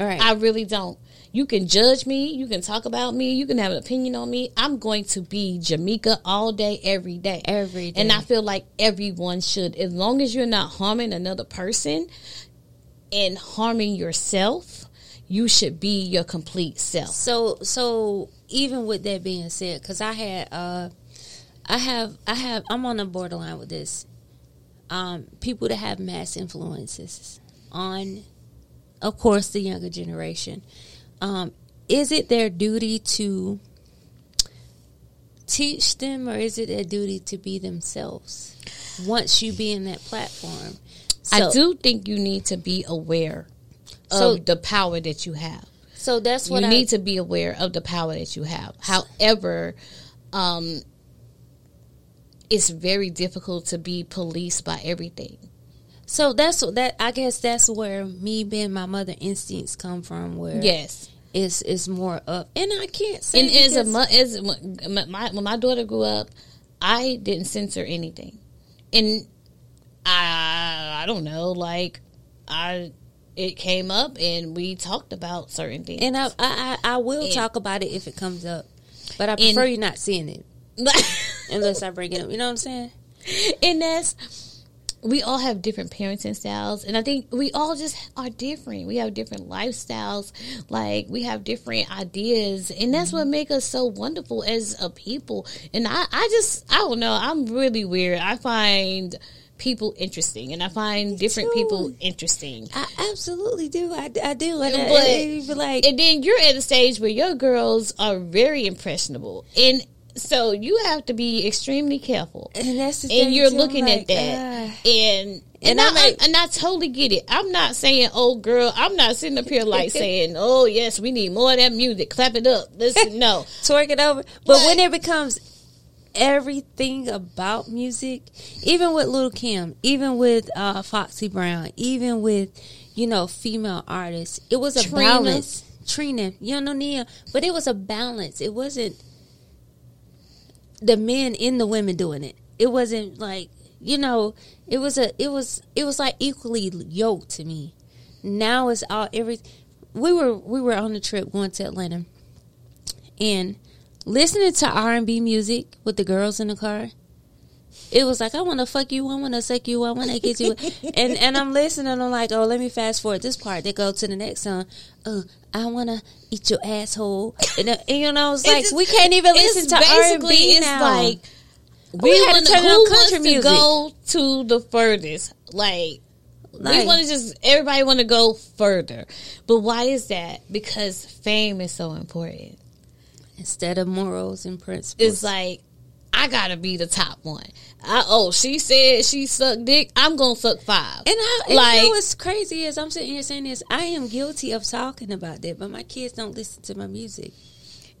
all right, I really don't. You can judge me. You can talk about me. You can have an opinion on me. I'm going to be Jamaica all day, every day. Every day. And. I feel like everyone should. As long as you're not harming another person and harming yourself, you should be your complete self. so so even with that being said, because I had uh, I have I have I'm on the borderline with this. Um, people that have mass influences on, of course, the younger generation. Um, is it their duty to teach them, or is it their duty to be themselves? Once you be in that platform, I do think you need to be aware So- of the power that you have. So that's You what I need to be aware of the power that you have. However, um, it's very difficult to be policed by everything. So that's that. I guess that's where me being my mother instincts come from. Where Yes, it's it's more up, and I can't say and as a as when my when my daughter grew up, I didn't censor anything, and I I don't know, like I it came up and we talked about certain things, and I I, I will And- talk about it if it comes up, but I prefer you not seeing it unless I bring it up. You know what I'm saying? and that's we all have different parenting styles and i think we all just are different we have different lifestyles like we have different ideas and that's what make us so wonderful as a people and i i just i don't know i'm really weird i find people interesting and i find different too. people interesting I absolutely do. I, I do. And But- I, I, like, and then you're at a stage where your girls are very impressionable and so you have to be extremely careful and that's the thing and you're. Looking like, at that, ah. and and, And I, I'm and I totally get it. I'm not saying, oh girl, I'm not sitting up here like saying, oh yes, we need more of that music, clap it up. Listen, no, twerk it over. But when it becomes everything about music, even with Lil Kim, even with uh, Foxy Brown, even with you know female artists, it was a Trina. balance. Trina, you know Khia, but it was a balance. It wasn't the men and the women doing it. It wasn't like you know. It was a. It was. It was like equally yoked to me. Now it's all every. We were we were on the trip going to Atlanta, and listening to R and B music with the girls in the car, it was like I want to fuck you, I want to suck you, I want to get you, and and I'm listening. I'm like, oh, let me fast forward this part. They go to the next song. Uh, I want to eat your asshole, and, uh, and you know, it's like just- we can't even listen to R and B it's now. like We we had to want turn who on wants country to music. go to the furthest. Like, we want to just everybody want to go further. But why is that? Because fame is so important. instead of morals and principles. It's like I gotta be the top one. I, oh, she said she sucked dick. I'm gonna suck five. And I, and like you know what's crazy is I'm sitting here saying this. I am guilty of talking about that, but my kids don't listen to my music.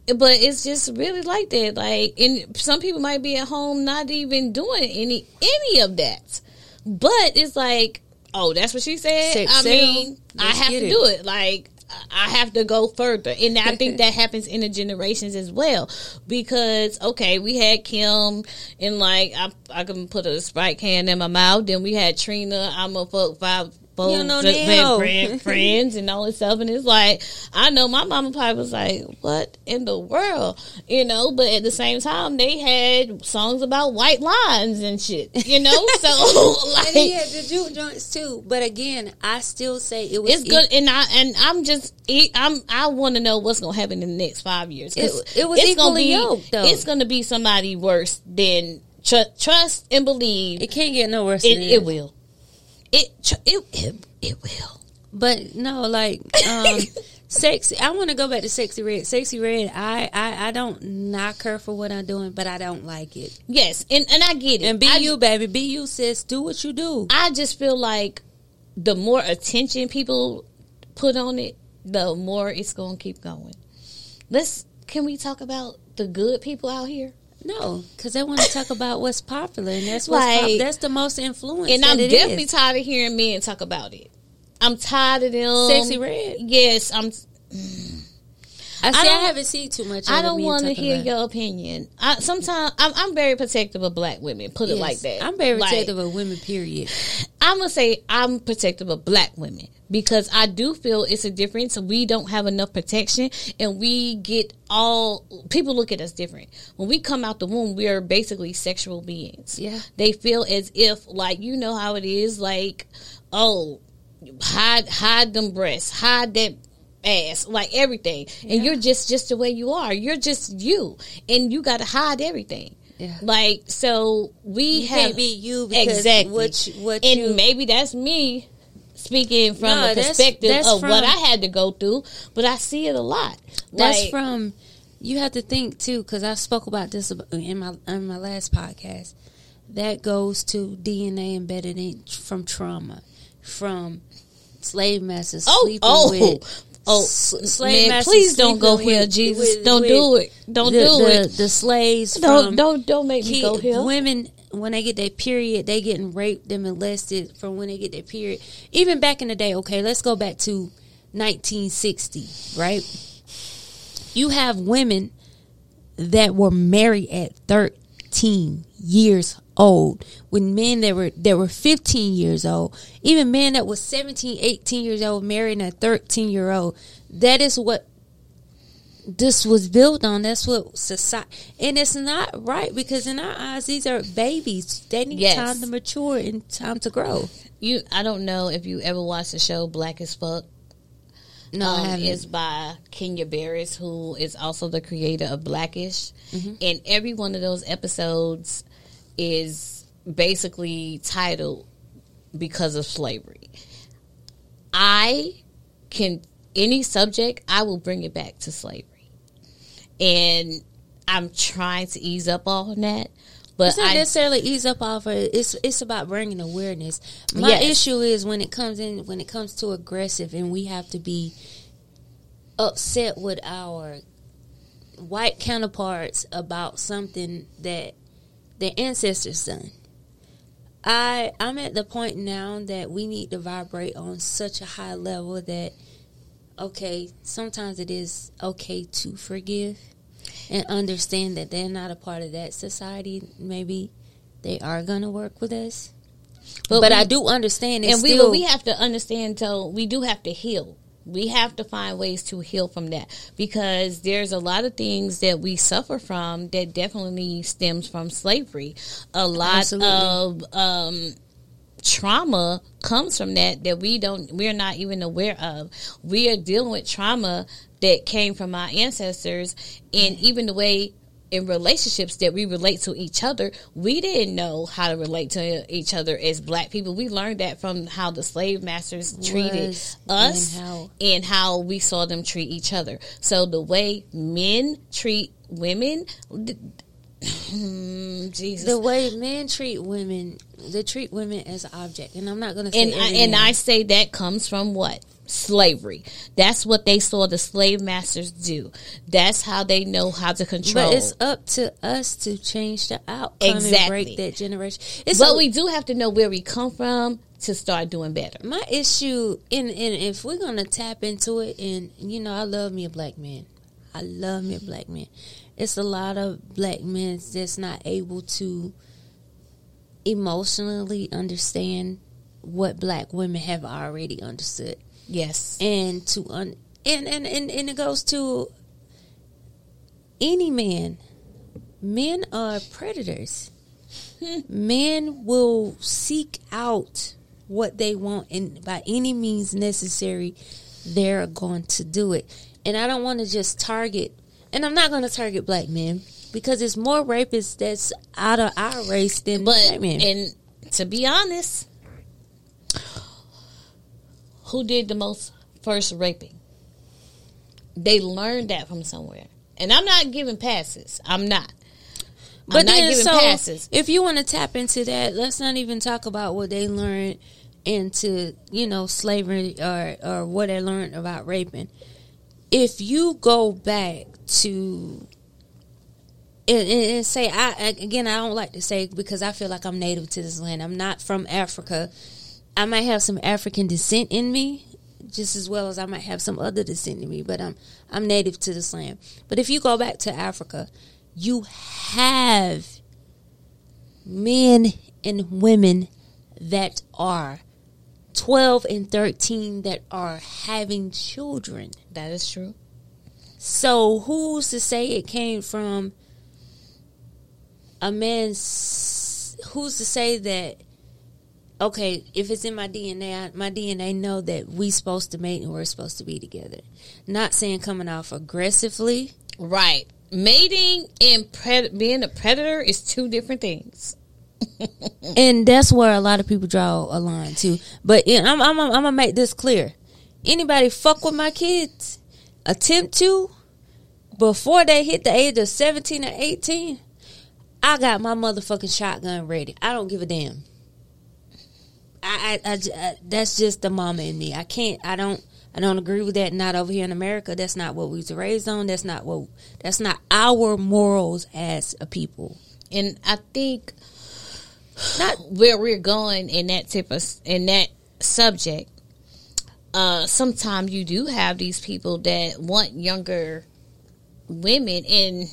but it's just really like that. Like, and some people might be at home not even doing any any of that. But it's like, oh, that's what she said. Sex I mean, I have to it. do it. Like, I have to go further, and I think that happens in the generations as well. Because okay, we had Kim, and like I, I can put a sprite can in my mouth. Then we had Trina. I'm a fuck five. You know just been friend, friends and all this stuff, and it's like I know my mama probably was like, "What in the world?" You know, but at the same time, they had songs about white lines and shit. You know, so like And he had the juke joints too. But again, I still say it was it's good, and I and I'm just I'm I want to know what's gonna happen in the next five years. It- it was it's gonna be yoked, it's gonna be somebody worse than tr- trust and believe. It can't get no worse. It, than it will. It it it, it will. But no, like um sexy I wanna go back to sexy red. Sexy red, I, I I don't knock her for what I'm doing, but I don't like it. Yes, and and I get it. And be I, you, baby. Be you, sis. Do what you do. I just feel like the more attention people put on it, the more it's gonna keep going. Let's can we talk about the good people out here? No, because they want to talk about what's popular, and that's what's pop- Like- that's the most influence. And I'm it definitely is. tired of hearing men talk about it. I'm tired of them. Sexy red. Yes, I'm. I see. I, don't- haven't seen too much. I don't want to hear about your opinion. I sometimes I'm, I'm very protective of black women. Put it like that. I'm very Like, protective of women. Period. I'm gonna say I'm protective of black women because I do feel it's a difference. We don't have enough protection, and we get all people look at us different when we come out the womb. We are basically sexual beings. Yeah. they feel as if like you know how it is. Like oh, hide hide them breasts, hide that ass, like everything, and you're just just the way you are. You're just you, and you got to hide everything. Yeah. Like so, we You have can't be you because exactly what you- what and you- maybe that's me speaking from No, a perspective that's of from- what I had to go through, but I see it a lot. That's Like, from. You have to think too, because I spoke about this in my in my last podcast. That goes to DNA embedded in from trauma, from slave masters Oh, sleeping oh, with. Oh, s- man, please don't go sleeping here, Jesus. with- Don't with do it. Don't the, do the, it. The slaves Don't from don't don't make me go here. Women when they get their period, they getting raped and molested from when they get their period. Even back in the day, okay, let's go back to 1960, right? You have women that were married at 13 years old with men that were that were 15 years old even men that was 17 18 years old marrying a 13 year old that is what this was built on. That's what society, and it's not right because in our eyes, these are babies. They need Yes. time to mature and time to grow. You, I don't know if you ever watched the show Black as Fuck. No, um, is by Kenya Barris, who is also the creator of Blackish. Mm-hmm. And every one of those episodes is basically titled because of slavery. I can any subject, I will bring it back to slavery. And I'm trying to ease up on that. But It's not I necessarily ease up off of it. It's it's about bringing awareness. My Yes. issue is when it comes in when it comes to aggressive, and we have to be upset with our white counterparts about something that their ancestors done. I I'm at the point now that we need to vibrate on such a high level that okay, sometimes it is okay to forgive and understand that they're not a part of that society. Maybe they are gonna work with us, but, we- I do understand. It's and we still, we have to understand so we do have to heal We have to find ways to heal from that because there's a lot of things that we suffer from that definitely stems from slavery. A lot Absolutely. of um, trauma comes from that that we don't we're not even aware of. We are dealing with trauma that came from our ancestors and even the way in relationships that we relate to each other, we didn't know how to relate to each other as black people. We learned that from how the slave masters treated Was us and how- and how we saw them treat each other. So the way men treat women, Jesus, The way men treat women, they treat women as an object, and I'm not going to say and I, and. I say that comes from what slavery. That's what they saw the slave masters do. That's how they know how to control. But it's up to us to change the outcome Exactly. and break that generation. It's but a- we do have to know where we come from to start doing better. my issue, and, and if we're gonna tap into it, and you know, I love me a black man. I love me a black man. It's a lot of black men that's not able to emotionally understand what black women have already understood. Yes. and to un and and and, and it goes to any man. Men are predators. Men will seek out what they want and by any means necessary they're going to do it. And i don't want to just target and i'm not going to target black men because it's more rapists that's out of our race than But black men. and to be honest, who did the most first raping? They learned that from somewhere. And I'm not giving passes. I'm not. But I'm not then, giving so passes. if you want to tap into that, let's not even talk about what they learned into, you know, slavery or or what they learned about raping. If you go back to and, and say, I again, I don't like to say because I feel like I'm native to this land. I'm not from Africa. I might have some African descent in me, just as well as I might have some other descent in me. But I'm I'm native to this land. But if you go back to Africa, you have men and women that are 12 and 13 that are having children. That is true. So who's to say it came from a man's? Who's to say that? Okay, if it's in my DNA, I, my DNA know that we supposed to mate and we're supposed to be together. Not saying coming off aggressively. Right. Mating and pred- being a predator is two different things. and that's where a lot of people draw a line too. But I'm, I'm, I'm gonna make this clear: anybody fuck with my kids, attempt to, before they hit the age of seventeen or eighteen, I got my motherfucking shotgun ready. I don't give a damn. I, I, I that's just the mama in me. I can't. I don't. I don't agree with that. Not over here in America. That's not what we was raised on. That's not what. That's not our morals as a people. And I think Not where we're going in that type of in that subject, uh, sometimes you do have these people that want younger women, and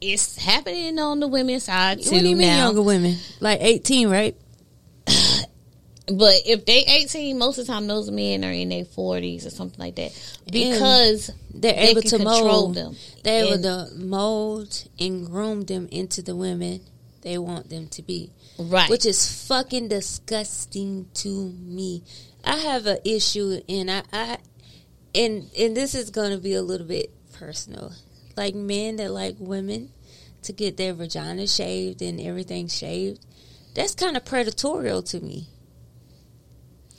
it's happening on the women's side too What do you mean now. younger women? Like 18, right? But if they eighteen, most of the time those men are in their forties or something like that because They're they able to control mold them. They're able And- to mold and groom them into the women they want them to be. right, Which is fucking disgusting to me. I have an issue and I, I and and this is gonna be a little bit personal. Like men that like women to get their vagina shaved and everything shaved, that's kind of predatorial to me.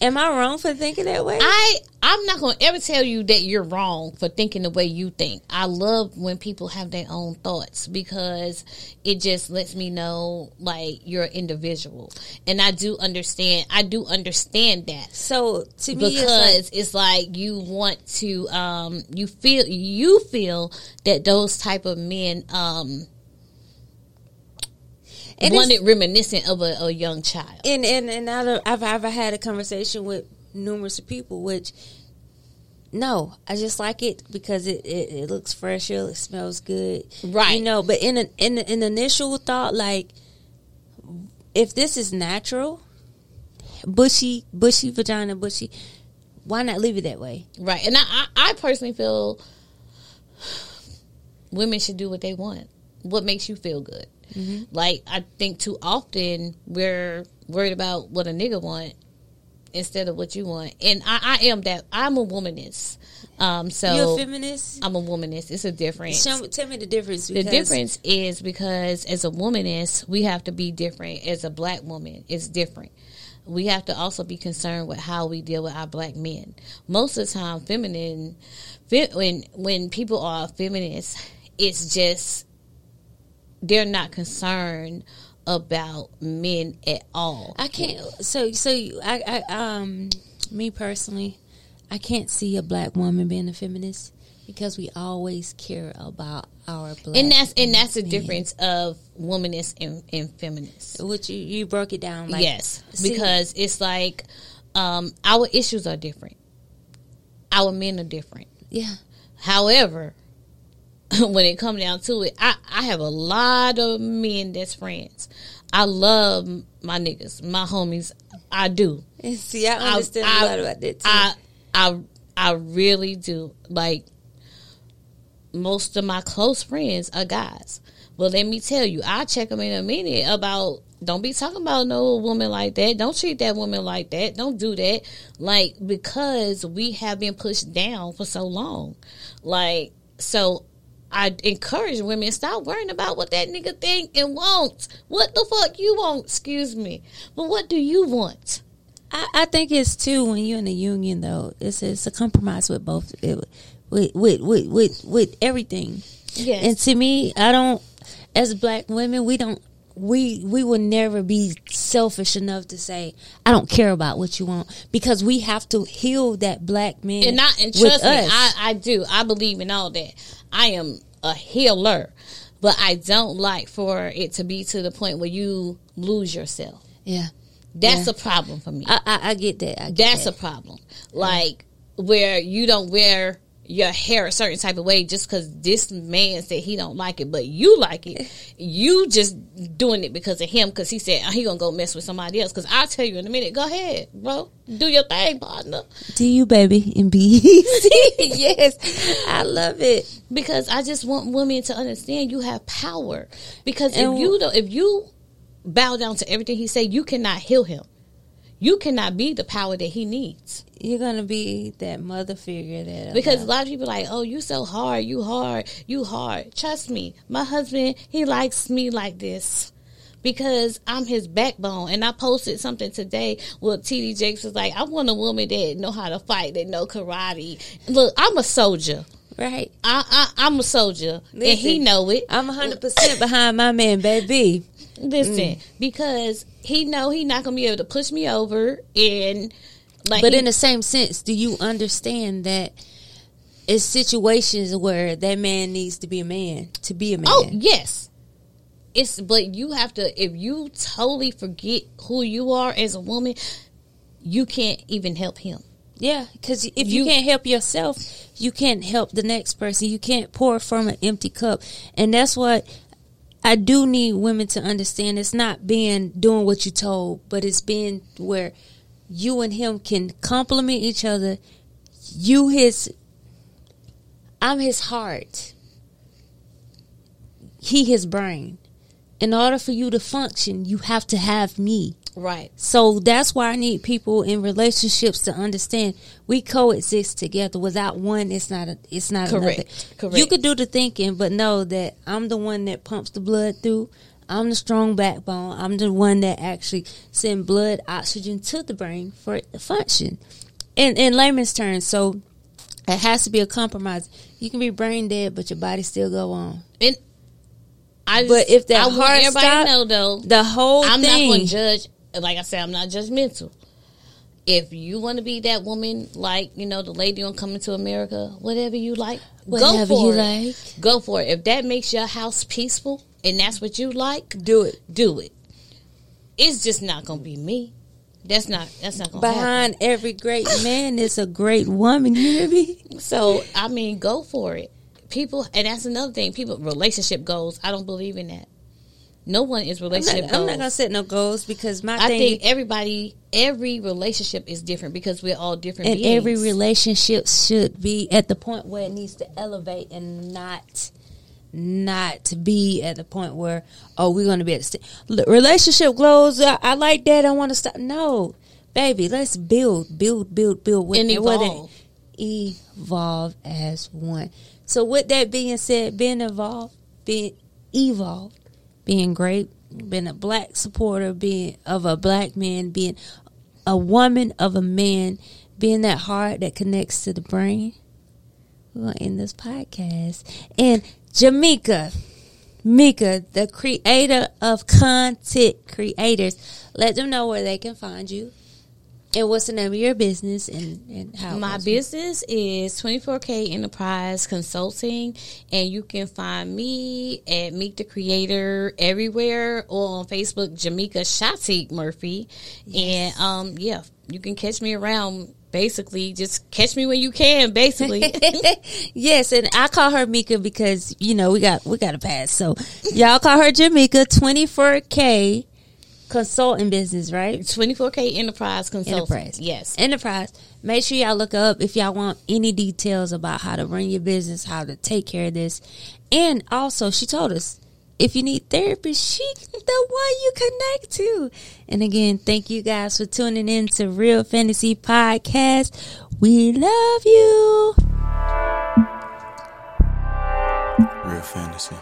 Am I wrong for thinking that way? I I'm not going to ever tell you that you're wrong for thinking the way you think. I love when people have their own thoughts because it just lets me know like you're an individual. And I do understand I do understand that. so to me, it's like, Because it's like you want to um you feel you feel that those type of men um And want it's- it reminiscent of a, a young child. and and and I've I've had a conversation with numerous people, which no, I just like it because it, it, it looks fresher, it smells good, Right. You know, but in an in an initial thought, like if this is natural, bushy bushy vagina, bushy, why not leave it that way? Right. And I, I, I personally feel women should do what they want. What makes you feel good. Mm-hmm. Like I think too often we're worried about what a nigga want instead of what you want. And I, I am that. I'm a womanist. Um, so You a feminist? I'm a womanist. It's a difference. Show tell me the difference. The difference is because as a womanist, we have to be different. As a black woman, it's different. We have to also be concerned with how we deal with our black men. Most of the time, feminine, fe- when when people are feminists, it's just they're not concerned about men at all. I can't. So so you, I I um me personally, I can't see a black woman being a feminist because we always care about our black. And that's and that's the men. difference of womanist and, and feminist. Which you you broke it down. Like, yes, see- because it's like um, our issues are different. Our men are different. yeah. However, when it comes down to it, I, I have a lot of men that's friends. I love my niggas, my homies. I do. And see, I understand I, a lot about that too. I, I, I really do. Like most of my close friends are guys. But let me tell you, I'll check them in a minute about. Don't be talking about no woman like that. Don't treat that woman like that. Don't do that. Like because we have been pushed down for so long. Like so. I encourage women stop worrying about what that nigga think and wants. What the fuck you want? Excuse me, but what do you want? I, I think it's too when you're in a union though. It's it's a compromise with both with with with with, with, with everything. Yes, And to me, I don't. As black women, we don't. We we will never be selfish enough to say I don't care about what you want because we have to heal that black man. and not and trust me. I, I do. I believe in all that. I am a healer, but I don't like for it to be to the point where you lose yourself. yeah, That's Yeah. a problem for me. I, I, I get that. Get That's that. a problem. Like where you don't wear your hair a certain type of way just because this man said he don't like it, but you like it. You just doing it because of him because he said oh, he gonna go mess with somebody else. Because I'll tell you in a minute. Go ahead, bro. Do your thing, partner. Do you, baby, and be easy. yes, I love it. because I just want women to understand you have power. Because And if you don't, if you bow down to everything he say, you cannot heal him. You cannot be the power that he needs. You're gonna be that mother figure that uh, Because a lot of people like, oh, you so hard, you hard, you hard. Trust me, my husband, he likes me like this. Because I'm his backbone, and I posted something today. Well, TD Jakes was like, "I want a woman that know how to fight, that know karate." Look, I'm a soldier. right. I, I I'm a soldier, and he know it. I'm 100 percent behind my man, baby. Listen, Mm. because he know he not gonna be able to push me over, and like, But he- in the same sense, do you understand that it's situations where that man needs to be a man to be a man? oh yes, it's but you have to if you totally forget who you are as a woman, you can't even help him. Yeah, because if you, You- can't help yourself, you can't help the next person. You can't pour from an empty cup, and that's what I do need women to understand. It's not being doing what you told, but it's being where you and him can complement each other. You his, I'm his heart. He his brain. In order for you to function, you have to have me. Right. So that's why I need people in relationships to understand we coexist together. Without one, it's not a, it's not Correct. another. Correct. You could do the thinking, but know that I'm the one that pumps the blood through. I'm the strong backbone. I'm the one that actually send blood, oxygen to the brain for it to function. In in layman's terms, so it has to be a compromise. You can be brain dead, but your body still go on. And I just, But if that I heart stop, know though, The whole I'm thing. not going to judge. Like I said, I'm not judgmental. If you want to be that woman, like you know, the lady on Coming to America, whatever you like, go Whatever for you it. like. Go for it. If that makes your house peaceful and that's what you like, do it. do it. It's just not going to be me. That's not. That's not going to happen. Behind every great man is a great woman. You hear me? So I mean, go for it. People, and that's another thing. People relationship goals. I don't believe in that. No one is I'm relationship not, I'm not gonna set no goals because my I thing think everybody, every relationship is different because we're all different. and beings. every relationship should be at the point where it needs to elevate and not not to be at the point where oh we're going to be at st- relationship goals I, I like that I want to stop no baby let's build build build build with And evolve. evolve as one so with that being said being involved being evolved being great being a black supporter being of a black man being a woman of a man being that heart that connects to the brain we're gonna end this podcast. And Jamaica, Mika, the creator of content creators, let them know where they can find you. And what's the name of your business and, and how My business is 24K Enterprise Consulting, and you can find me at Meet the Creator everywhere or on Facebook, Jamaica Shatek Murphy. And um, yeah, you can catch me around. Basically, just catch me when you can. Basically, yes, and I call her Mika because you know we got we got a pass. So y'all call her Jamaica twenty four K consulting business, right? 24K Enterprise Consulting. Enterprise. Yes. Enterprise. Make sure y'all look up if y'all want any details about how to run your business, how to take care of this. And also, she told us if you need therapy, she the one you connect to. And again, thank you guys for tuning in to Real Fantasy Podcast. We love you. Real fantasy.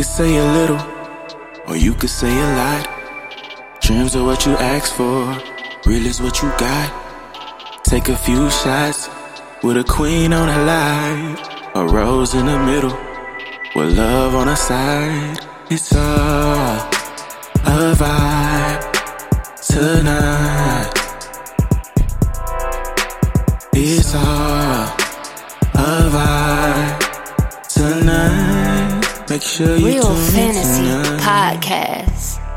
Could say a little, or you could say a lot. Dreams are what you ask for, real is what you got. Take a few shots with a queen on the line, a rose in the middle, with love on the side. It's all a vibe tonight. It's all Make sure you Real Fantasy Podcast.